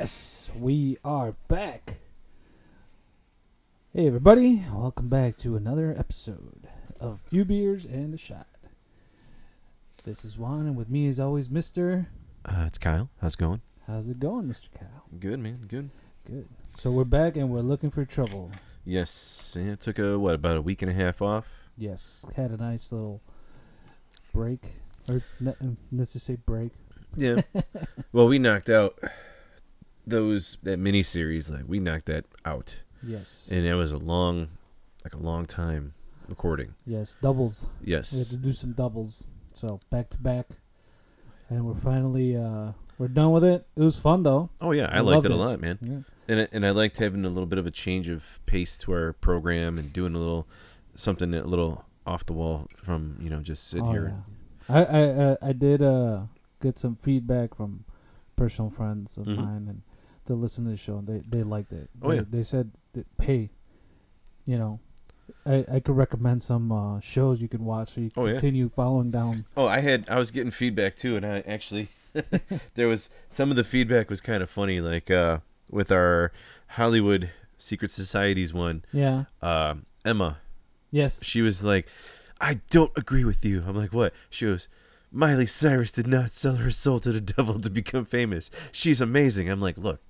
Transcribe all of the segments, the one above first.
Yes, we are back. Hey, everybody, welcome back to another episode of Few Beers and a Shot. This is Juan, and with me, as always, Mr. Uh, it's Kyle. How's it going? How's it going, Mr. Kyle? Good, man. Good. Good. So we're back and we're looking for trouble. Yes. It took a what about a week and a half off? Yes, had a nice little break, or ne- let's just say break. Yeah. well, we knocked out those that mini series. Like we knocked that out, Yes, and it was a long, like a long time recording. yes, doubles. Yes. We had to do some doubles, so back to back, and we're finally uh we're done with it. It was fun though. Oh yeah, I, I liked it a lot, man. Yeah. And and I liked having a little bit of a change of pace to our program and doing a little something a little off the wall from you know just sitting Oh, here. yeah. I I I did uh get some feedback from personal friends of Mhm. mine, and they listened to the show and they they liked it. Oh, they, yeah. they said, that, "Hey, you know, I I could recommend some uh, shows you can watch so you can Oh, yeah. continue following down." Oh, I had I was getting feedback too, and I actually there was some of the feedback was kind of funny, like uh, with our Hollywood Secret Societies one. Yeah. Uh, Emma, Yes. she was like, "I don't agree with you." I'm like, "What?" She goes, "Miley Cyrus did not sell her soul to the devil to become famous. She's amazing." I'm like, "Look."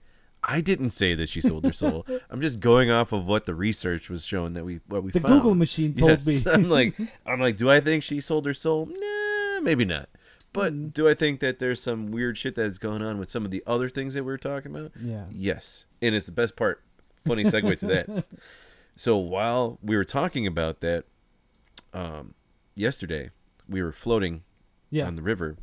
I didn't say that she sold her soul. I'm just going off of what the research was showing that we what we The found. Google machine told Yes. me. I'm like, I'm like, do I think she sold her soul? Nah, maybe not. But Mm. do I think that there's some weird shit that's going on with some of the other things that we were talking about? yeah. Yes. And it's the best part. Funny segue to that. So while we were talking about that, um, yesterday we were floating Yeah. on the river,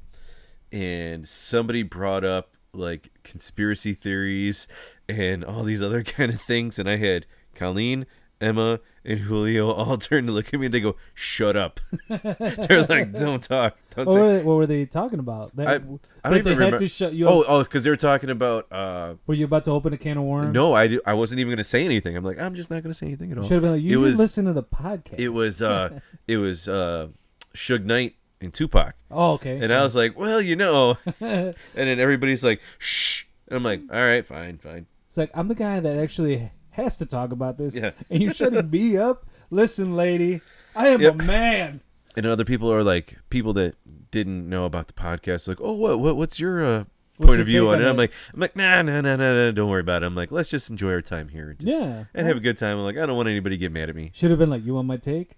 and somebody brought up like conspiracy theories and all these other kind of things, and I had Colleen, Emma, and Julio all turn to look at me and they go, "Shut up!" They're like, "Don't talk." Don't What say. were, they, what were they talking about? That, I- I don't they even had remember. to shut you Oh, up. oh, because they were talking about. uh Were you about to open a can of worms? No, I do, I wasn't even gonna say anything. I'm like, I'm just not gonna say anything at all. should have been like, you It was- listen to the podcast. It was uh, it was uh, Suge Knight and Tupac, Oh, okay. and I was like, well, you know, and then everybody's like, shh. And I'm like, all right, fine, fine. It's like I'm the guy that actually has to talk about this, Yeah. and you're shutting me up. Listen, lady, I am Yep. a man. And other people are like, people that didn't know about the podcast, like, oh, what, what what's your uh, What's point of view on it? I'm like, I'm like, nah, nah, nah, nah, nah, don't worry about it. I'm like, let's just enjoy our time here, and, just, Yeah, and have a good time. I'm like, I don't want anybody to get mad at me. should have been like, you want my take?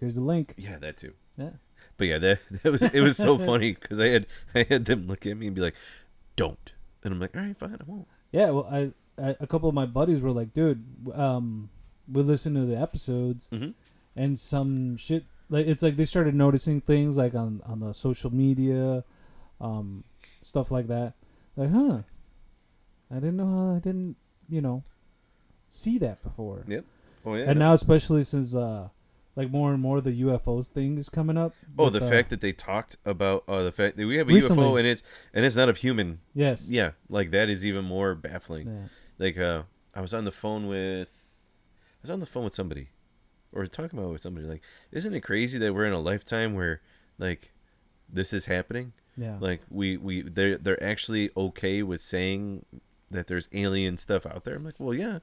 Here's the link. Yeah, that too. Yeah. But yeah, that, that was it was so funny because I had I had them look at me and be like, "Don't," and I'm like, "All right, fine, I won't." Yeah, well, I, I a couple of my buddies were like, dude, um, we listened to the episodes, Mhm. and some shit. Like it's like they started noticing things like on on the social media, um, stuff like that. Like, huh? I didn't know how I didn't, you know, see that before. Yeah. Oh yeah. and no. now especially since uh like more and more the UFOs thing is coming up. oh, the uh, fact that they talked about uh, the fact that we have a Recently. UFO and it's and it's not of human. yes, Yeah, like that is even more baffling. yeah. Like uh, I was on the phone with, I was on the phone with somebody, or talking about it with somebody. Like, isn't it crazy that we're in a lifetime where, like, this is happening? yeah. Like we we they're they're actually okay with saying that there's alien stuff out there. I'm like, well, yeah,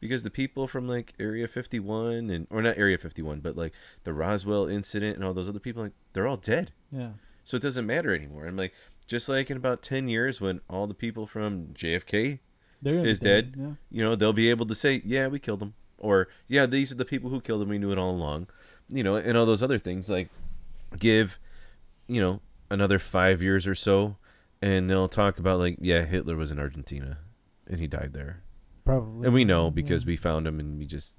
because the people from like Area 51 and or not Area 51, but like the Roswell incident and all those other people, like they're all dead, yeah, so it doesn't matter anymore. I'm like, just like in about 10 years when all the people from JFK, they're gonna be is dead. Yeah. you know, they'll be able to say, yeah, we killed them, or yeah, these are the people who killed him. We knew it all along, you know, and all those other things. Like, give, you know, another five years or so, and they'll talk about like, yeah, Hitler was in Argentina, and he died there, Probably. and we know because yeah. we found him and we just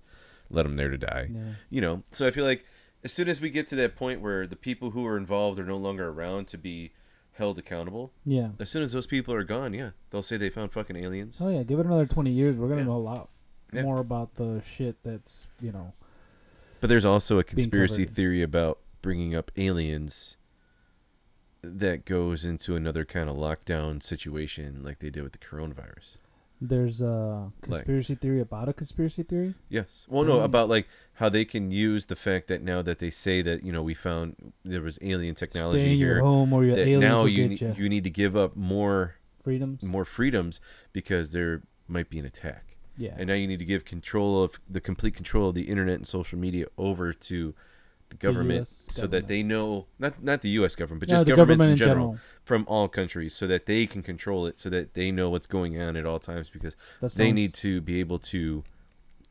let him there to die. Yeah. You know, so I feel like as soon as we get to that point where the people who are involved are no longer around to be held accountable, Yeah. as soon as those people are gone, yeah, they'll say they found fucking aliens. Oh yeah, give it another twenty years. We're gonna Yeah. know a lot Yeah. more about the shit that's you know. But there's also a conspiracy theory about bringing up aliens that goes into another kind of lockdown situation like they did with the coronavirus. There's a conspiracy theory about a conspiracy theory. Yes. Well, no, about like how they can use the fact that now that they say that, you know, we found there was alien technology Stay in here your home or your that aliens now you ne- you. you need to give up more freedoms. more freedoms because there might be an attack. Yeah. And now you need to give control of the complete control of the internet and social media over to the government US so government. that they know not not the US government but No, just governments government in general, general. from all countries so that they can control it so that they know what's going on at all times because That they need to be able to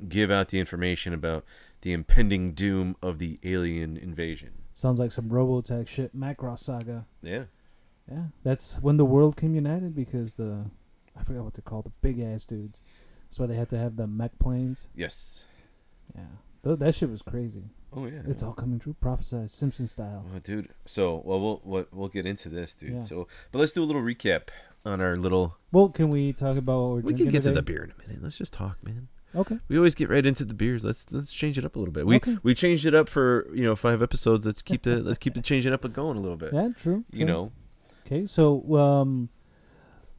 give out the information about the impending doom of the alien invasion. Sounds like some Robotech shit. Macross Saga. Yeah. Yeah, that's when the world came united because the I forgot what they're called, the big ass dudes. That's why they had to have the mech planes. Yes. Yeah, Th- that shit was crazy. Oh yeah. It's all coming true, prophesized, Simpson style. Well, dude. So, well, we'll we'll, we'll get into this, dude. Yeah. So, but let's do a little recap on our little. Well, can we talk about what we're We can get to the beer in a minute. Let's just talk, man. Okay. We always get right into the beers. Let's let's change it up a little bit. We Okay. we changed it up for you know five episodes. Let's keep the let's keep the changing up and going a little bit. Yeah, true. You true. know. Okay, so um,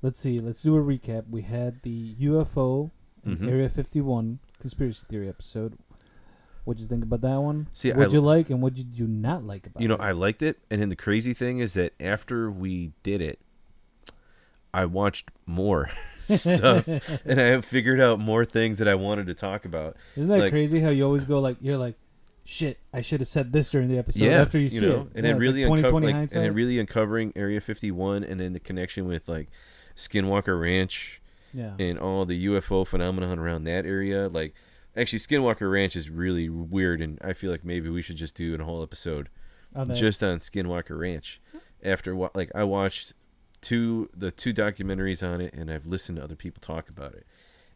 let's see. Let's do a recap. We had the UFO Mhm. Area 51 conspiracy theory episode. What'd you think about that one? See, what'd I- you like and what did you not like about You know, it? I liked it, and then the crazy thing is that after we did it, I watched more stuff, and I have figured out more things that I wanted to talk about. Isn't that like- crazy how you always go like you're like, shit, I should have said this during the episode yeah, after you, see know, it. and yeah, then really like 2020 uncover, like, hindsight. and then really uncovering Area 51, and then the connection with like Skinwalker Ranch yeah. and all the UFO phenomenon around that area. Like, actually, Skinwalker Ranch is really weird, and I feel like maybe we should just do a whole episode on just on Skinwalker Ranch. After what, like, I watched two the two documentaries on it, and I've listened to other people talk about it,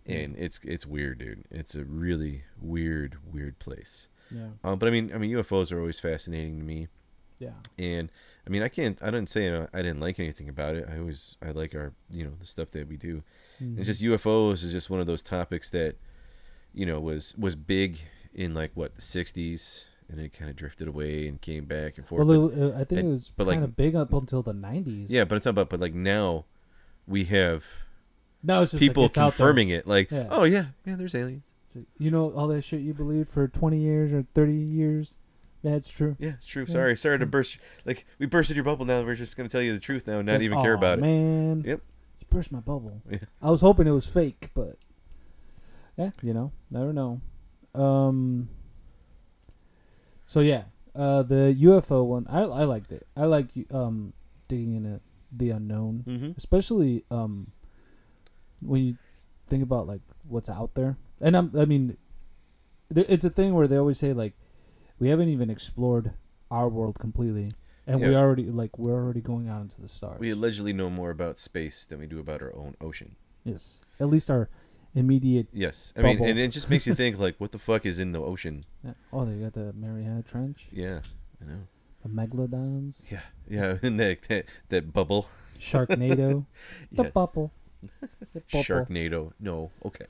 and it's it's weird, dude. It's a really weird, weird place. yeah. Um, but I mean, I mean, UFOs are always fascinating to me, Yeah. and I mean, I can't, I didn't say uh, I didn't like anything about it. I always, I like our, you know, the stuff that we do. Mhm. It's just UFOs is just one of those topics that, you know, was was big in like what the '60s, and it kind of drifted away and came back and forth. well, But- I think and- it was but, like- kind of big up until the 90s. yeah, but I'm talking about, but like now, we have Now it's just people like, confirming it. Like, Yeah. oh yeah, yeah, there's aliens. So, you know all that shit you believed for 20 years or 30 years. That's true. Yeah, it's true. Yeah, Sorry, sorry to burst. Like we bursted your bubble. Now we're just gonna tell you the truth. Now, It's not like, even care "Aw, about it. Man, Yep. You burst my bubble. Yeah. I was hoping it was fake, but yeah, you know, never know. Um. So yeah, uh, the UFO one, I I liked it. I like um digging into the unknown, Mm-hmm. especially um when you think about like what's out there. And I'm, I mean, it's a thing where they always say like we haven't even explored our world completely, and we already like we're already going out into the stars. We allegedly know more about space than we do about our own ocean. Yes, at least our immediate. Yes, I mean, Bubble. and it just makes you think like, what the fuck is in the ocean? Oh, they got the Mariana Trench, Yeah, I know. the megalodons, Yeah, yeah, and that that, that bubble. Sharknado, the Yeah, bubble, the bubble. Sharknado. No, okay.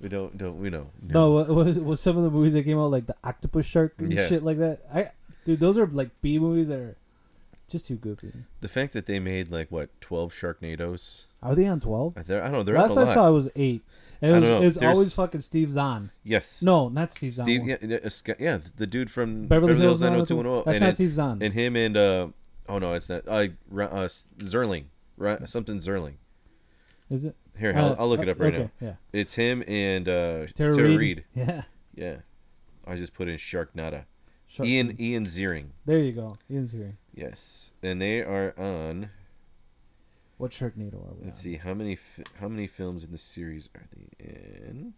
we don't don't we know. No, what was was some of the movies that came out like the octopus shark and Yeah. shit like that. I, dude, those are like B movies that are just too goofy. The fact that they made like what twelve Sharknados. Are they on twelve? I don't know. They're Last I saw it was eight, it was, it was always fucking Steve Zahn. yes. No, not Steve Zahn. Steve. Yeah, yeah, yeah, the dude from Beverly, Hills 90210. That's and not it- Steve Zahn. and him and uh oh no, it's not. Uh, uh Zerling, Ra- something Zerling. Is it? Here, I'll, Uh, I'll look it up right okay, now. Yeah. It's him and uh, Tara, Tara, Reid. Reid. Yeah. Yeah, I just put in Sharknada. Shark- Ian Ian Ziering. There you go. Ian here. Yes, and they are on. What Sharknado are we? Let's on? see how many fi- how many films in the series are they in?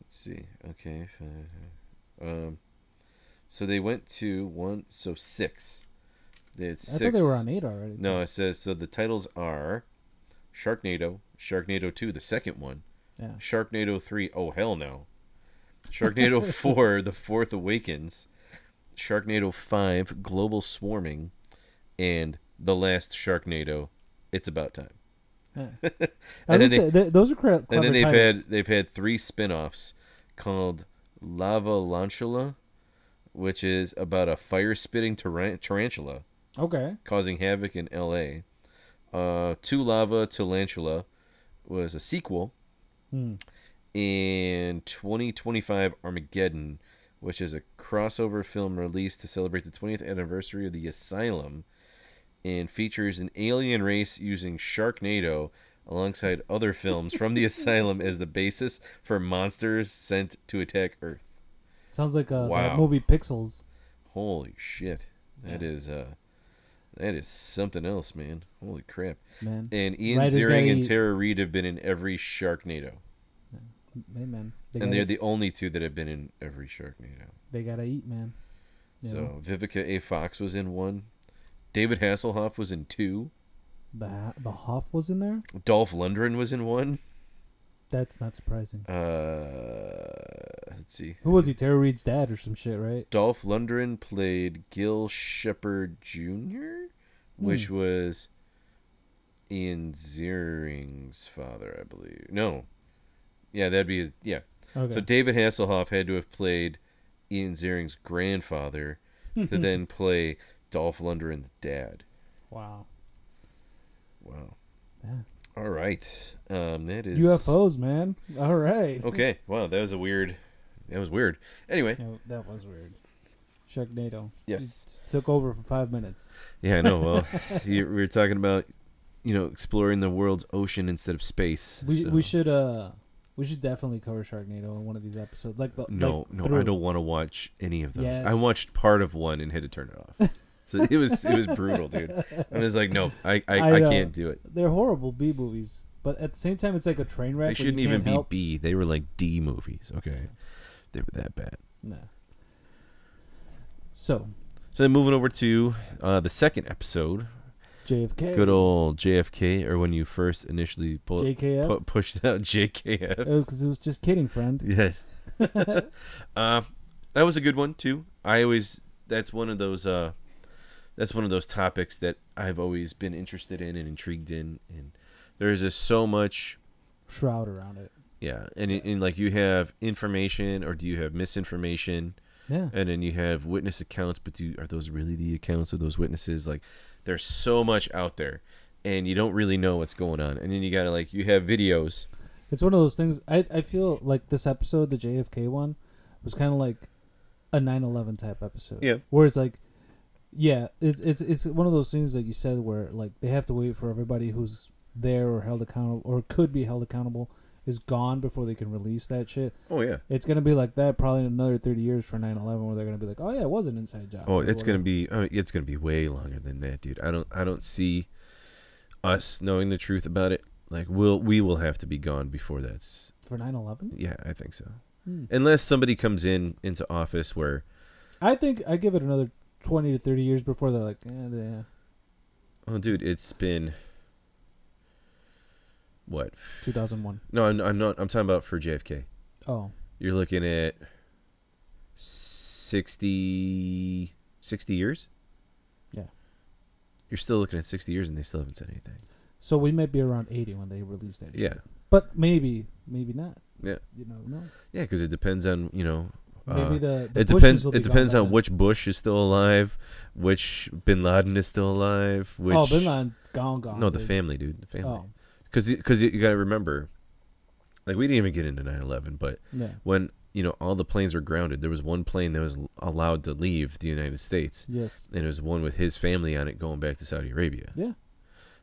Let's see. Okay. Um, so they went to one. So six. They I six. thought they were on eight already. No, it says so. The titles are Sharknado, Sharknado Two, the second one, Yeah. Sharknado 3, oh hell no. Sharknado 4, The Fourth Awakens, Sharknado 5, Global Swarming, and The Last Sharknado, It's About Time. yeah. And then they- they, those are clever and then they've titles. had they've had three spin-offs called Lavalantula, which is about a fire-spitting taran- tarantula Okay. causing havoc in LA. Uh, To Lava Tarantula was a sequel Hmm. in 2025 Armageddon, which is a crossover film released to celebrate the 20th anniversary of the Asylum. And features an alien race using Sharknado alongside other films from the asylum as the basis for monsters sent to attack Earth. Sounds like a Wow. movie Pixels. Holy shit. that Yeah. is uh that is something else, man. Holy crap. Man, And Ian Writers Ziering and eat. Tara Reid have been in every Sharknado. hey man, they and they're the only two that have been in every Sharknado. they gotta eat, man. You So Vivica A. Fox was in one. David Hasselhoff was in two. the the Hoff was in there. Dolph Lundgren was in one. That's not surprising. Uh, let's see. Who was he? Tara Reid's dad or some shit, right? Dolph Lundgren played Gil Shepard Jr., which Hmm. was Ian Ziering's father, I believe. No. Yeah, that'd be his. Yeah. Okay. So David Hasselhoff had to have played Ian Ziering's grandfather to then play Dolph Lundgren's dad. wow. Wow. Yeah. All right. Um, that is UFOs, man. All right. Okay. Wow, that was a weird. That was weird. Anyway. Yeah, that was weird. Sharknado. Yes. It took over for five minutes. Yeah, I know. Well, you, we were talking about, you know, exploring the world's ocean instead of space. We so- we should uh we should definitely cover Sharknado in one of these episodes. Like the No, like no, through. I don't want to watch any of those. I watched part of one and had to turn it off. So it was it was brutal, dude. I was like, no, I I, I I, can't do it. They're horrible B movies, but at the same time, it's like a train wreck. They shouldn't even be help. B. They were like D movies. Okay, they were that bad. Nah. So So then moving over to uh, the second episode, JFK. good old JFK, or when you first initially pull, JKF. pu- pushed out JKF. It was 'cause it was just kidding, friend. Yeah. uh, that was a good one too. I always that's one of those uh that's one of those topics that I've always been interested in and intrigued in and there's just so much Shroud around it. yeah and, and like you have information or do you have misinformation Yeah. and then you have witness accounts but do are those really the accounts of those witnesses like there's so much out there and you don't really know what's going on and then you gotta like you have videos It's one of those things. I I feel like this episode, the JFK one, was kind of like a 9/11 type episode. Yeah. Where it's like, yeah, it's it's it's one of those things like you said where like they have to wait for everybody who's there or held accountable or could be held accountable is gone before they can release that shit. oh yeah It's gonna be like that probably in another 30 years for 9/11 where they're gonna be like, oh yeah, it was an inside job. Oh, it's gonna be. I mean, it's gonna be way longer than that, dude. I don't. I don't see us knowing the truth about it. Like, we'll we will have to be gone before that's. for 9/11. Yeah, I think so. Hmm. Unless somebody comes in into office where, I think I give it another 20 to 30 years before they're like, eh, yeah, oh, dude, it's been. What? 2001. No, I'm, I'm not. I'm talking about for JFK. Oh, You're looking at 60, 60 years. Yeah. You're still looking at 60 years and they still haven't said anything. so we might be around 80 when they release that. Yeah. but maybe, maybe not. Yeah. you know, no. Yeah, because it depends on you know. Maybe uh, the, the it depends. It depends on which Bush is still alive, which Bin Laden is still alive. Which oh, Bin Laden gone, gone. no, the family, dude, the family. Oh, Because because you, got to remember, like we didn't even get into 9/11, but yeah. when you know all the planes were grounded, there was one plane that was allowed to leave the United States, Yes. and it was one with his family on it going back to Saudi Arabia. Yeah.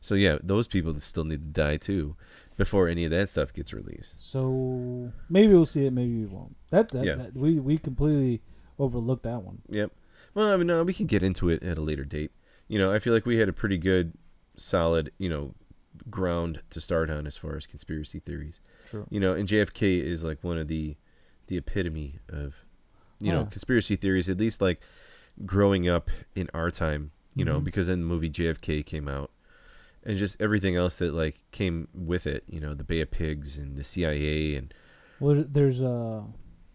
So yeah, those people still need to die too, before any of that stuff gets released. So maybe we'll see it. Maybe we won't. That, that, Yeah. that we we completely overlooked that one. Yep. Well, I mean, no, we can get into it at a later date. You know, I feel like we had a pretty good, solid, you know, ground to start on as far as conspiracy theories. True. You know, and JFK is like one of the, the epitome of, you know, Oh. conspiracy theories. At least like growing up in our time. You know, Mhm. because then the movie JFK came out, and just everything else that like came with it. You know, the Bay of Pigs and the CIA and Well, there's uh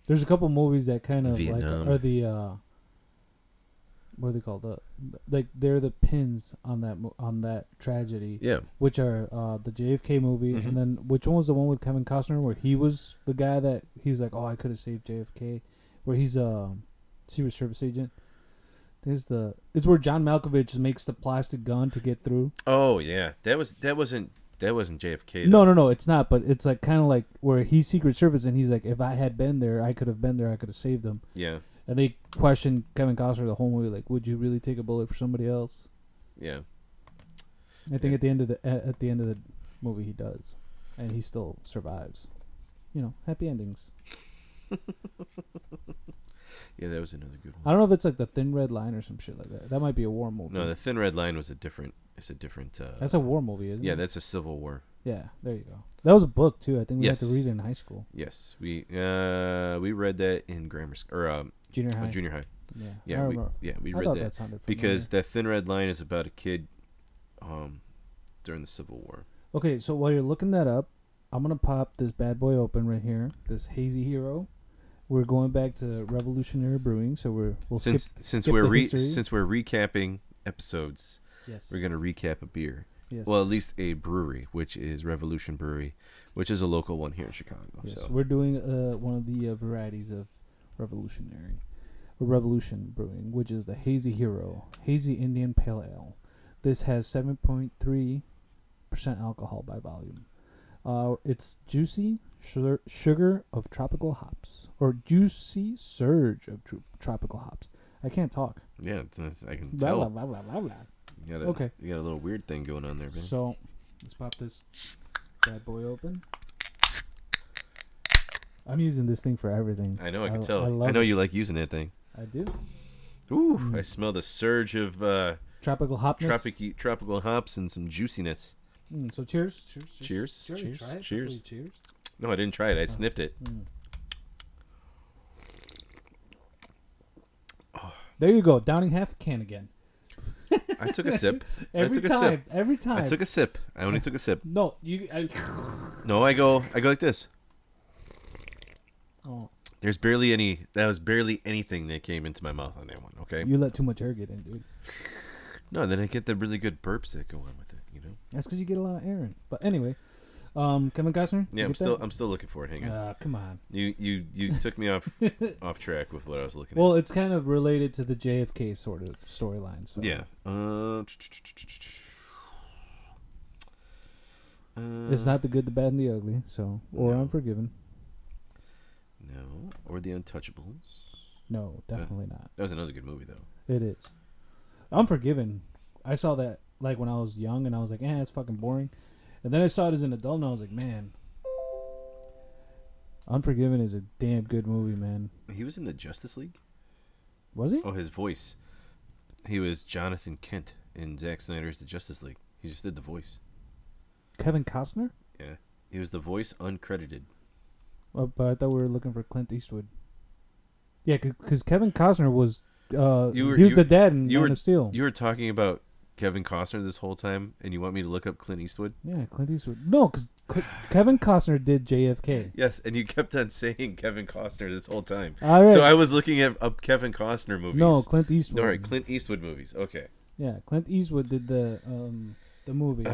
there's a couple movies that kind of Vietnam. like are the uh what are they called the like they're the pins on that on that tragedy yeah, which are uh the JFK movie Mhm. and then which one was the one with Kevin Costner where he was the guy that he's like oh I could have saved JFK where he's a Secret Service agent. There's the it's where John Malkovich makes the plastic gun to get through. Oh yeah, that was that wasn't that wasn't JFK. No, though. no, no, it's not. But it's like kind of like where he's Secret Service, and he's like, if I had been there, I could have been there. I could have saved him. Yeah, And they question Kevin Costner the whole movie, like, would you really take a bullet for somebody else? yeah. I think at the end of the at the end of the movie he does, and he still survives. You know, happy endings. Yeah, that was another good one. I don't know if it's like the Thin Red Line or some shit like that. That might be a war movie. No, the Thin Red Line was a different. It's a different. Uh, that's a war movie, isn't yeah, it? that's a Civil War. yeah. There you go. That was a book too. I think we had to read it in high school, Yes, we uh we read that in grammar school or um, junior uh, high. junior high. yeah, Yeah, we, yeah, we I read that, because that Thin Red Line is about a kid, um, during the Civil War. Okay, so while you're looking that up, I'm gonna pop this bad boy open right here. This hazy hero. We're going back to Revolutionary Brewing, so we're we'll since skip, since skip we're re- since we're recapping episodes, yes, we're gonna recap a beer. yes. Well, at least a brewery, which is Revolution Brewery, which is a local one here in Chicago. Yes, so we're doing uh, one of the uh, varieties of revolutionary, revolution brewing, which is the Hazy Hero Hazy Indian Pale Ale. This has seven point three percent alcohol by volume. Uh, it's juicy sugar, of tropical hops, or juicy surge of tro- tropical hops. I can't talk. yeah, it's- I can Blah, tell. blah, blah, blah, blah. You got a, Okay. you got a little weird thing going on there, man. So let's pop this bad boy open. I'm using this thing for everything. I know, I can I tell. I, love know it. you like using that thing. I do. Ooh, Mm. I smell the surge of uh, Tropical hopness. tropic tropical hops and some juiciness. Mm, so cheers. Cheers. Cheers, cheers, cheers. Cheers. No, I didn't try it. I sniffed it. Mm. There you go. Downing half a can again. I took a sip. Every took a time. sip. Every time. I took a sip. I only took a sip. No, you. I, No, I go. I go like this. oh, There's barely any. That was barely anything that came into my mouth on that one. Okay. you let too much air get in, dude. No, then I get the really good burps that go on with it. You know. That's because you get a lot of air in. But anyway, um, Kevin Costner. Yeah, I'm still. that? I'm still looking for it. Hang on. Uh, come on. You you you took me off off track with what I was looking at. Well, it's kind of related to the JFK sort of storyline. So at. Yeah. Uh, uh, it's not the good, the bad, and the ugly. So or No. Unforgiven. No, or the Untouchables. No, definitely not. That was another good movie though. It is. Unforgiven. I saw that like when I was young, and I was like, "Eh, it's fucking boring." And then I saw it as an adult, and I was like, "Man, Unforgiven is a damn good movie, man." He was in the Justice League. Was he? Oh, his voice. He was Jonathan Kent in Zack Snyder's The Justice League. He just did the voice. Kevin Costner? Yeah, he was the voice uncredited. Oh, but I thought we were looking for Clint Eastwood. Yeah, because Kevin Costner was uh, were- he was you- the dad in you Man were- of Steel. You were talking about Kevin Costner this whole time, and you want me to look up Clint Eastwood? Yeah, Clint Eastwood. No, because Kevin Costner did JFK. Yes, and you kept on saying Kevin Costner this whole time. All right. So I was looking at up Kevin Costner movies. no, Clint Eastwood. All right, Clint Eastwood movies. Okay. Yeah, Clint Eastwood did the um the movie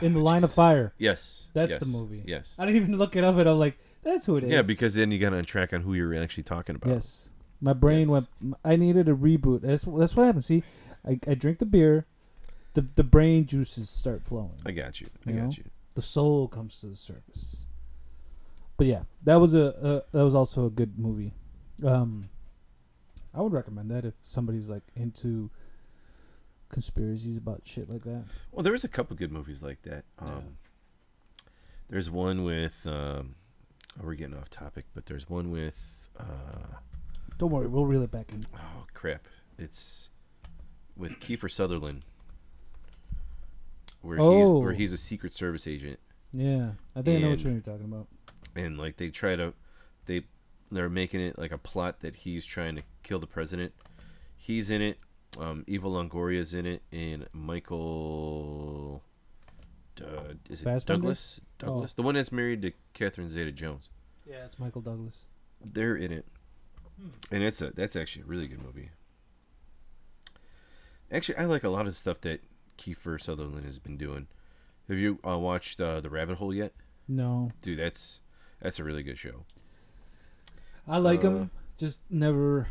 in the Line of Fire. Yes. That's the movie. Yes. I didn't even look it up, and I'm like, that's who it is. Yeah, because then you got on track on who you're actually talking about. yes, my brain Yes. went. I needed a reboot. That's that's what happened. See, I, I drink the beer, the the brain juices start flowing. I got you. I You got know? you. the soul comes to the surface. But yeah, that was a, a that was also a good movie. Um, I would recommend that if somebody's like into conspiracies about shit like that. Well, there was a couple good movies like that. Um, Yeah. There's one with. Um, oh, we're getting off topic, but there's one with. Uh, Don't worry, we'll reel it back in. oh crap! It's with Kiefer Sutherland, where he's where Oh. he's a Secret Service agent, Yeah, I think I know which one you're talking about. and like they try to, they they're making it like a plot that he's trying to kill the president. He's in it. Um, Eva Longoria's in it, and Michael. Uh, is it Fassbender? Douglas? Oh. Douglas, the one that's married to Catherine Zeta-Jones. Yeah, it's Michael Douglas. They're in it, and it's a that's actually a really good movie. Actually, I like a lot of stuff that Kiefer Sutherland has been doing. Have you uh, watched uh, The Rabbit Hole yet, No, dude? That's that's a really good show. I like Uh, him. Just never.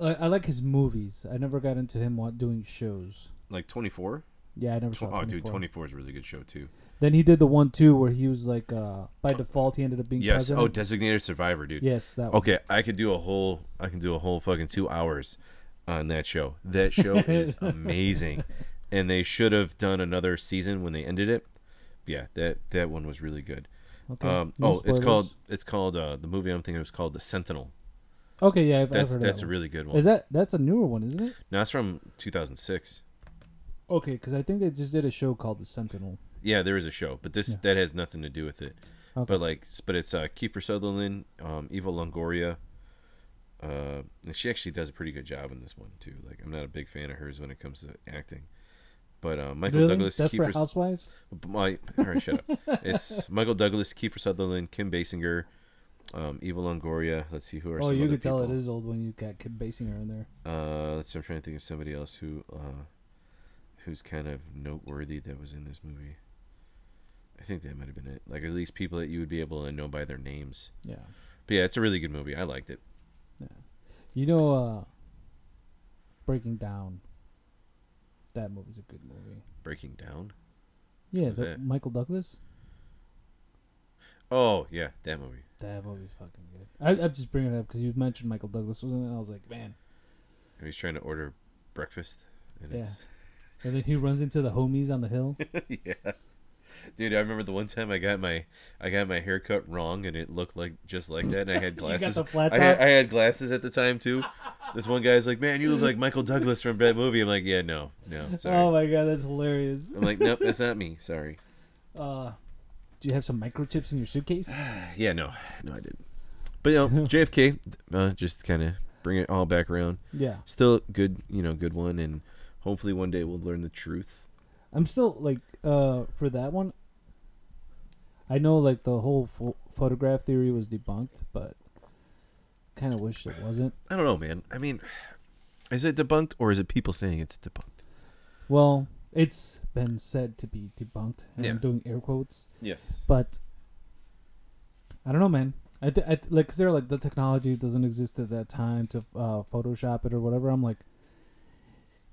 I, I like his movies. I never got into him doing shows. Like Twenty Four. Yeah, I never saw. oh, 24. dude, Twenty Four is a really good show too. Then he did the one too where he was like, uh, by default, he ended up being Yes. president. Oh, Designated Survivor, dude. yes, that. One. Okay, I could do a whole I can do a whole fucking two hours on that show. That show is amazing. And they should have done another season when they ended it. Yeah, that that one was really good. Okay. Um, No oh, it's called it's called uh, the movie I'm thinking it was called The Sentinel. Okay, yeah, I've, That's I've that's a that one. really good one. Is that that's a newer one, isn't it? no, that's from 2006. Okay, because I think they just did a show called The Sentinel. Yeah, there is a show, but this Yeah. that has nothing to do with it. Okay. But like, but it's uh, Kiefer Sutherland, um, Eva Longoria. Uh, and she actually does a pretty good job in this one too. Like, I'm not a big fan of hers when it comes to acting. But uh, Michael really? Douglas, Desperate Kiefer, Housewives. my, all right, shut up. It's Michael Douglas, Kiefer Sutherland, Kim Basinger, um, Eva Longoria. Let's see who are Oh, you could tell it people. is old when you got Kim Basinger in there. Uh, let's. see, I'm trying to think of somebody else who, uh, who's kind of noteworthy that was in this movie. I think that might have been it. Like at least people that you would be able to know by their names. Yeah. But yeah, it's a really good movie. I liked it. Yeah. You know, uh, Breaking Down. That movie's a good movie. Breaking Down. Yeah, the, that? Michael Douglas. Oh yeah, that movie. That movie's fucking good. I, I'm just bringing it up because you mentioned Michael Douglas was in it. And I was like, man. And he's trying to order breakfast, and Yeah. it's And then he runs into the homies on the hill. yeah. Dude, I remember the one time I got my I got my haircut wrong and it looked like just like that and I had You got glasses. the flat I had. I had glasses at the time too. This one guy's like, "Man, you look like Michael Douglas from that movie." I'm like, "Yeah, no, no, sorry." Oh my god, that's hilarious. I'm like, "Nope, that's not me. Sorry." Uh, do you have some microchips in your suitcase? Yeah, no, no, I didn't. But you know, JFK, uh, just kind of bring it all back around. Yeah. Still good, you know, good one, and hopefully one day we'll learn the truth. I'm still like uh for that one. I know like the whole pho- photograph theory was debunked, but kind of wish it wasn't. I don't know, man. I mean, is it debunked or is it people saying it's debunked? Well, it's been said to be debunked, and Yeah. I'm doing air quotes, Yes. but I don't know, man. I, th- I th- like, cause they're like the technology doesn't exist at that time to uh, Photoshop it or whatever. I'm like,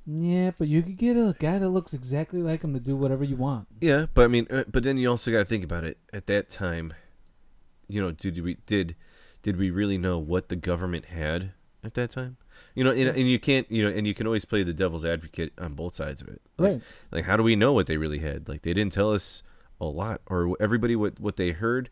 yeah, but you could get a guy that looks exactly like him to do whatever you want. Yeah, but I mean, uh, but then you also got to think about it. At that time, you know, did we did did we really know what the government had at that time? You know, and, and you can't, you know, and you can always play the devil's advocate on both sides of it. Like, Right. Like, how do we know what they really had? Like, they didn't tell us a lot, or everybody what what they heard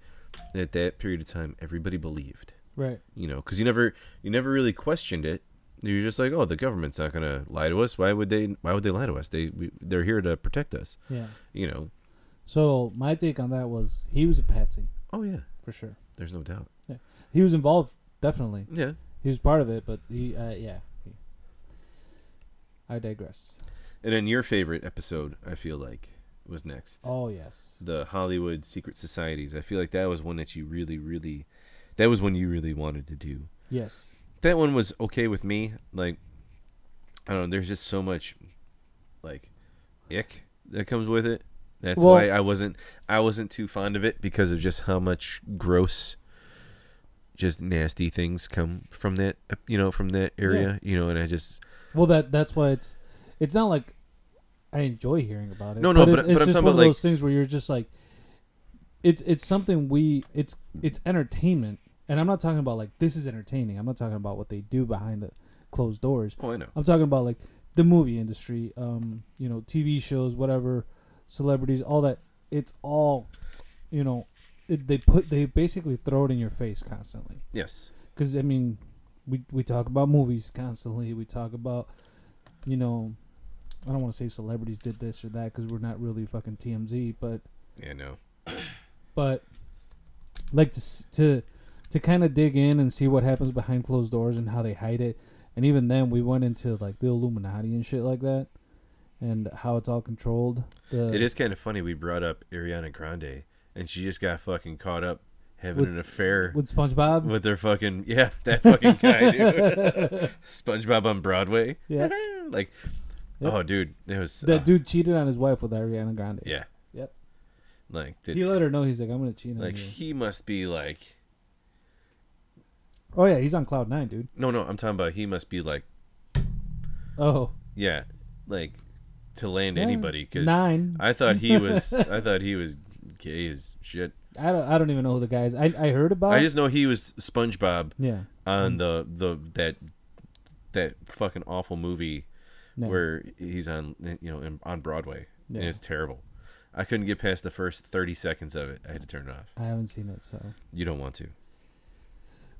at that period of time. Everybody believed, Right. you know, because you never you never really questioned it. You're just like, oh, the government's not gonna lie to us. Why would they? Why would they lie to us? They we, they're here to protect us. Yeah. You know. So my take on that was he was a patsy Oh yeah. for sure. There's no doubt. Yeah. He was involved, definitely. Yeah. He was part of it, but he, uh, yeah. He, I digress. And then your favorite episode, I feel like, was next. Oh yes. The Hollywood Secret Societies. I feel like that was one that you really, really, that was one you really wanted to do. Yes. That one was okay with me. Like, I don't know. There's just so much, like, ick that comes with it. That's Well- why I wasn't, I wasn't too fond of it because of just how much gross, just nasty things come from that, you know, from that area, you know, and I just, Well, that that's why it's it's not like I enjoy hearing about it. No, no, but but- it's, but it's I'm just one of about, those things where you're just like, it's it's something we it's it's entertainment, and I'm not talking about like this is entertaining. I'm not talking about what they do behind the closed doors. oh, I know. I'm talking about like the movie industry, um, you know, TV shows, whatever, celebrities, all that. It's all, you know, it, they put they basically throw it in your face constantly. Yes. Because I mean, we we talk about movies constantly. We talk about, you know, I don't want to say celebrities did this or that because we're not really fucking TMZ, but Yeah, no. but like to to to kind of dig in and see what happens behind closed doors and how they hide it. And even then, we went into like the Illuminati and shit like that, and how it's all controlled. The, It is kind of funny we brought up Ariana Grande and she just got fucking caught up having With- an affair with, SpongeBob. with their fucking yeah, that fucking guy, dude. SpongeBob on Broadway. Yeah. like Yep. oh dude, it was that uh, dude cheated on his wife with Ariana Grande. Yeah. Yep. Like did, He let her know he's like, I'm gonna cheat on like he must be like Oh yeah, he's on cloud nine, dude. no no, I'm talking about he must be like Oh, yeah, like to land Yeah, anybody cuz nine. I thought he was I thought he was gay as shit. I don't. I don't even know who the guy is. I I heard about. I just know he was SpongeBob yeah. on mm. the the that that fucking awful movie Yeah. where he's on you know in, on Broadway, and it's terrible. I couldn't get past the first thirty seconds of it. I had to turn it off. I haven't seen it, so. You don't want to.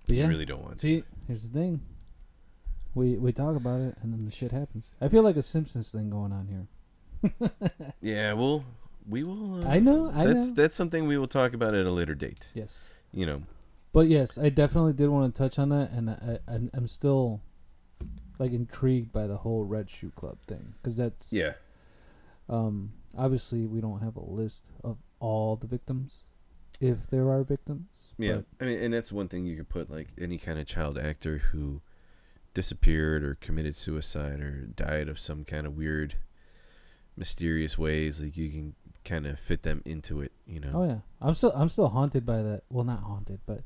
But yeah, You really don't want to. see, here's the thing. We we talk about it, and then the shit happens. I feel like a Simpsons thing going on here. Yeah, well, we will. Uh, I know, I that's know. that's something we will talk about at a later date. Yes, You know. but yes, I definitely did want to touch on that, and I, I I'm still like intrigued by the whole Red Shoe Club thing because that's Yeah. Um, obviously, we don't have a list of all the victims, if there are victims. Yeah, but- I mean, and that's one thing you could put like any kind of child actor who disappeared or committed suicide or died of some kind of weird, mysterious ways. Like you can kind of fit them into it, you know. Oh yeah, I'm still I'm still haunted by that. Well, not haunted, but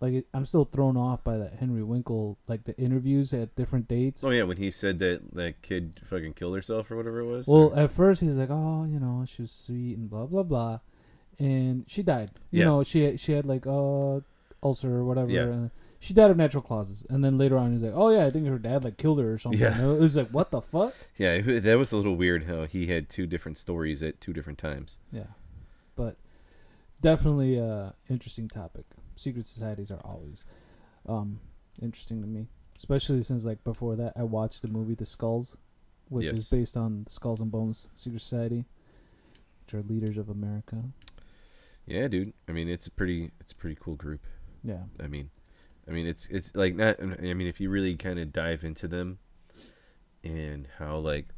like I'm still thrown off by that Henry Winkler like the interviews at different dates. Oh yeah, when he said that that kid fucking killed herself or whatever it was. Well, or- at first he's like, oh, you know, she was sweet and blah blah blah, and she died. You Yeah. know, she she had like uh ulcer or whatever. Yeah. And she died of natural causes, and then later on he's like, "Oh yeah, I think her dad like killed her or something." Yeah. And it was like, "What the fuck?" yeah, that was a little weird how he had two different stories at two different times. Yeah, but definitely uh interesting topic. Secret societies are always um interesting to me, especially since like before that I watched the movie The Skulls, which is based on the Skulls and Bones Secret Society, which are leaders of America. Yeah, dude. I mean, it's a pretty it's a pretty cool group. Yeah, I mean, I mean, it's it's like not. I mean, if you really kind of dive into them, and how like,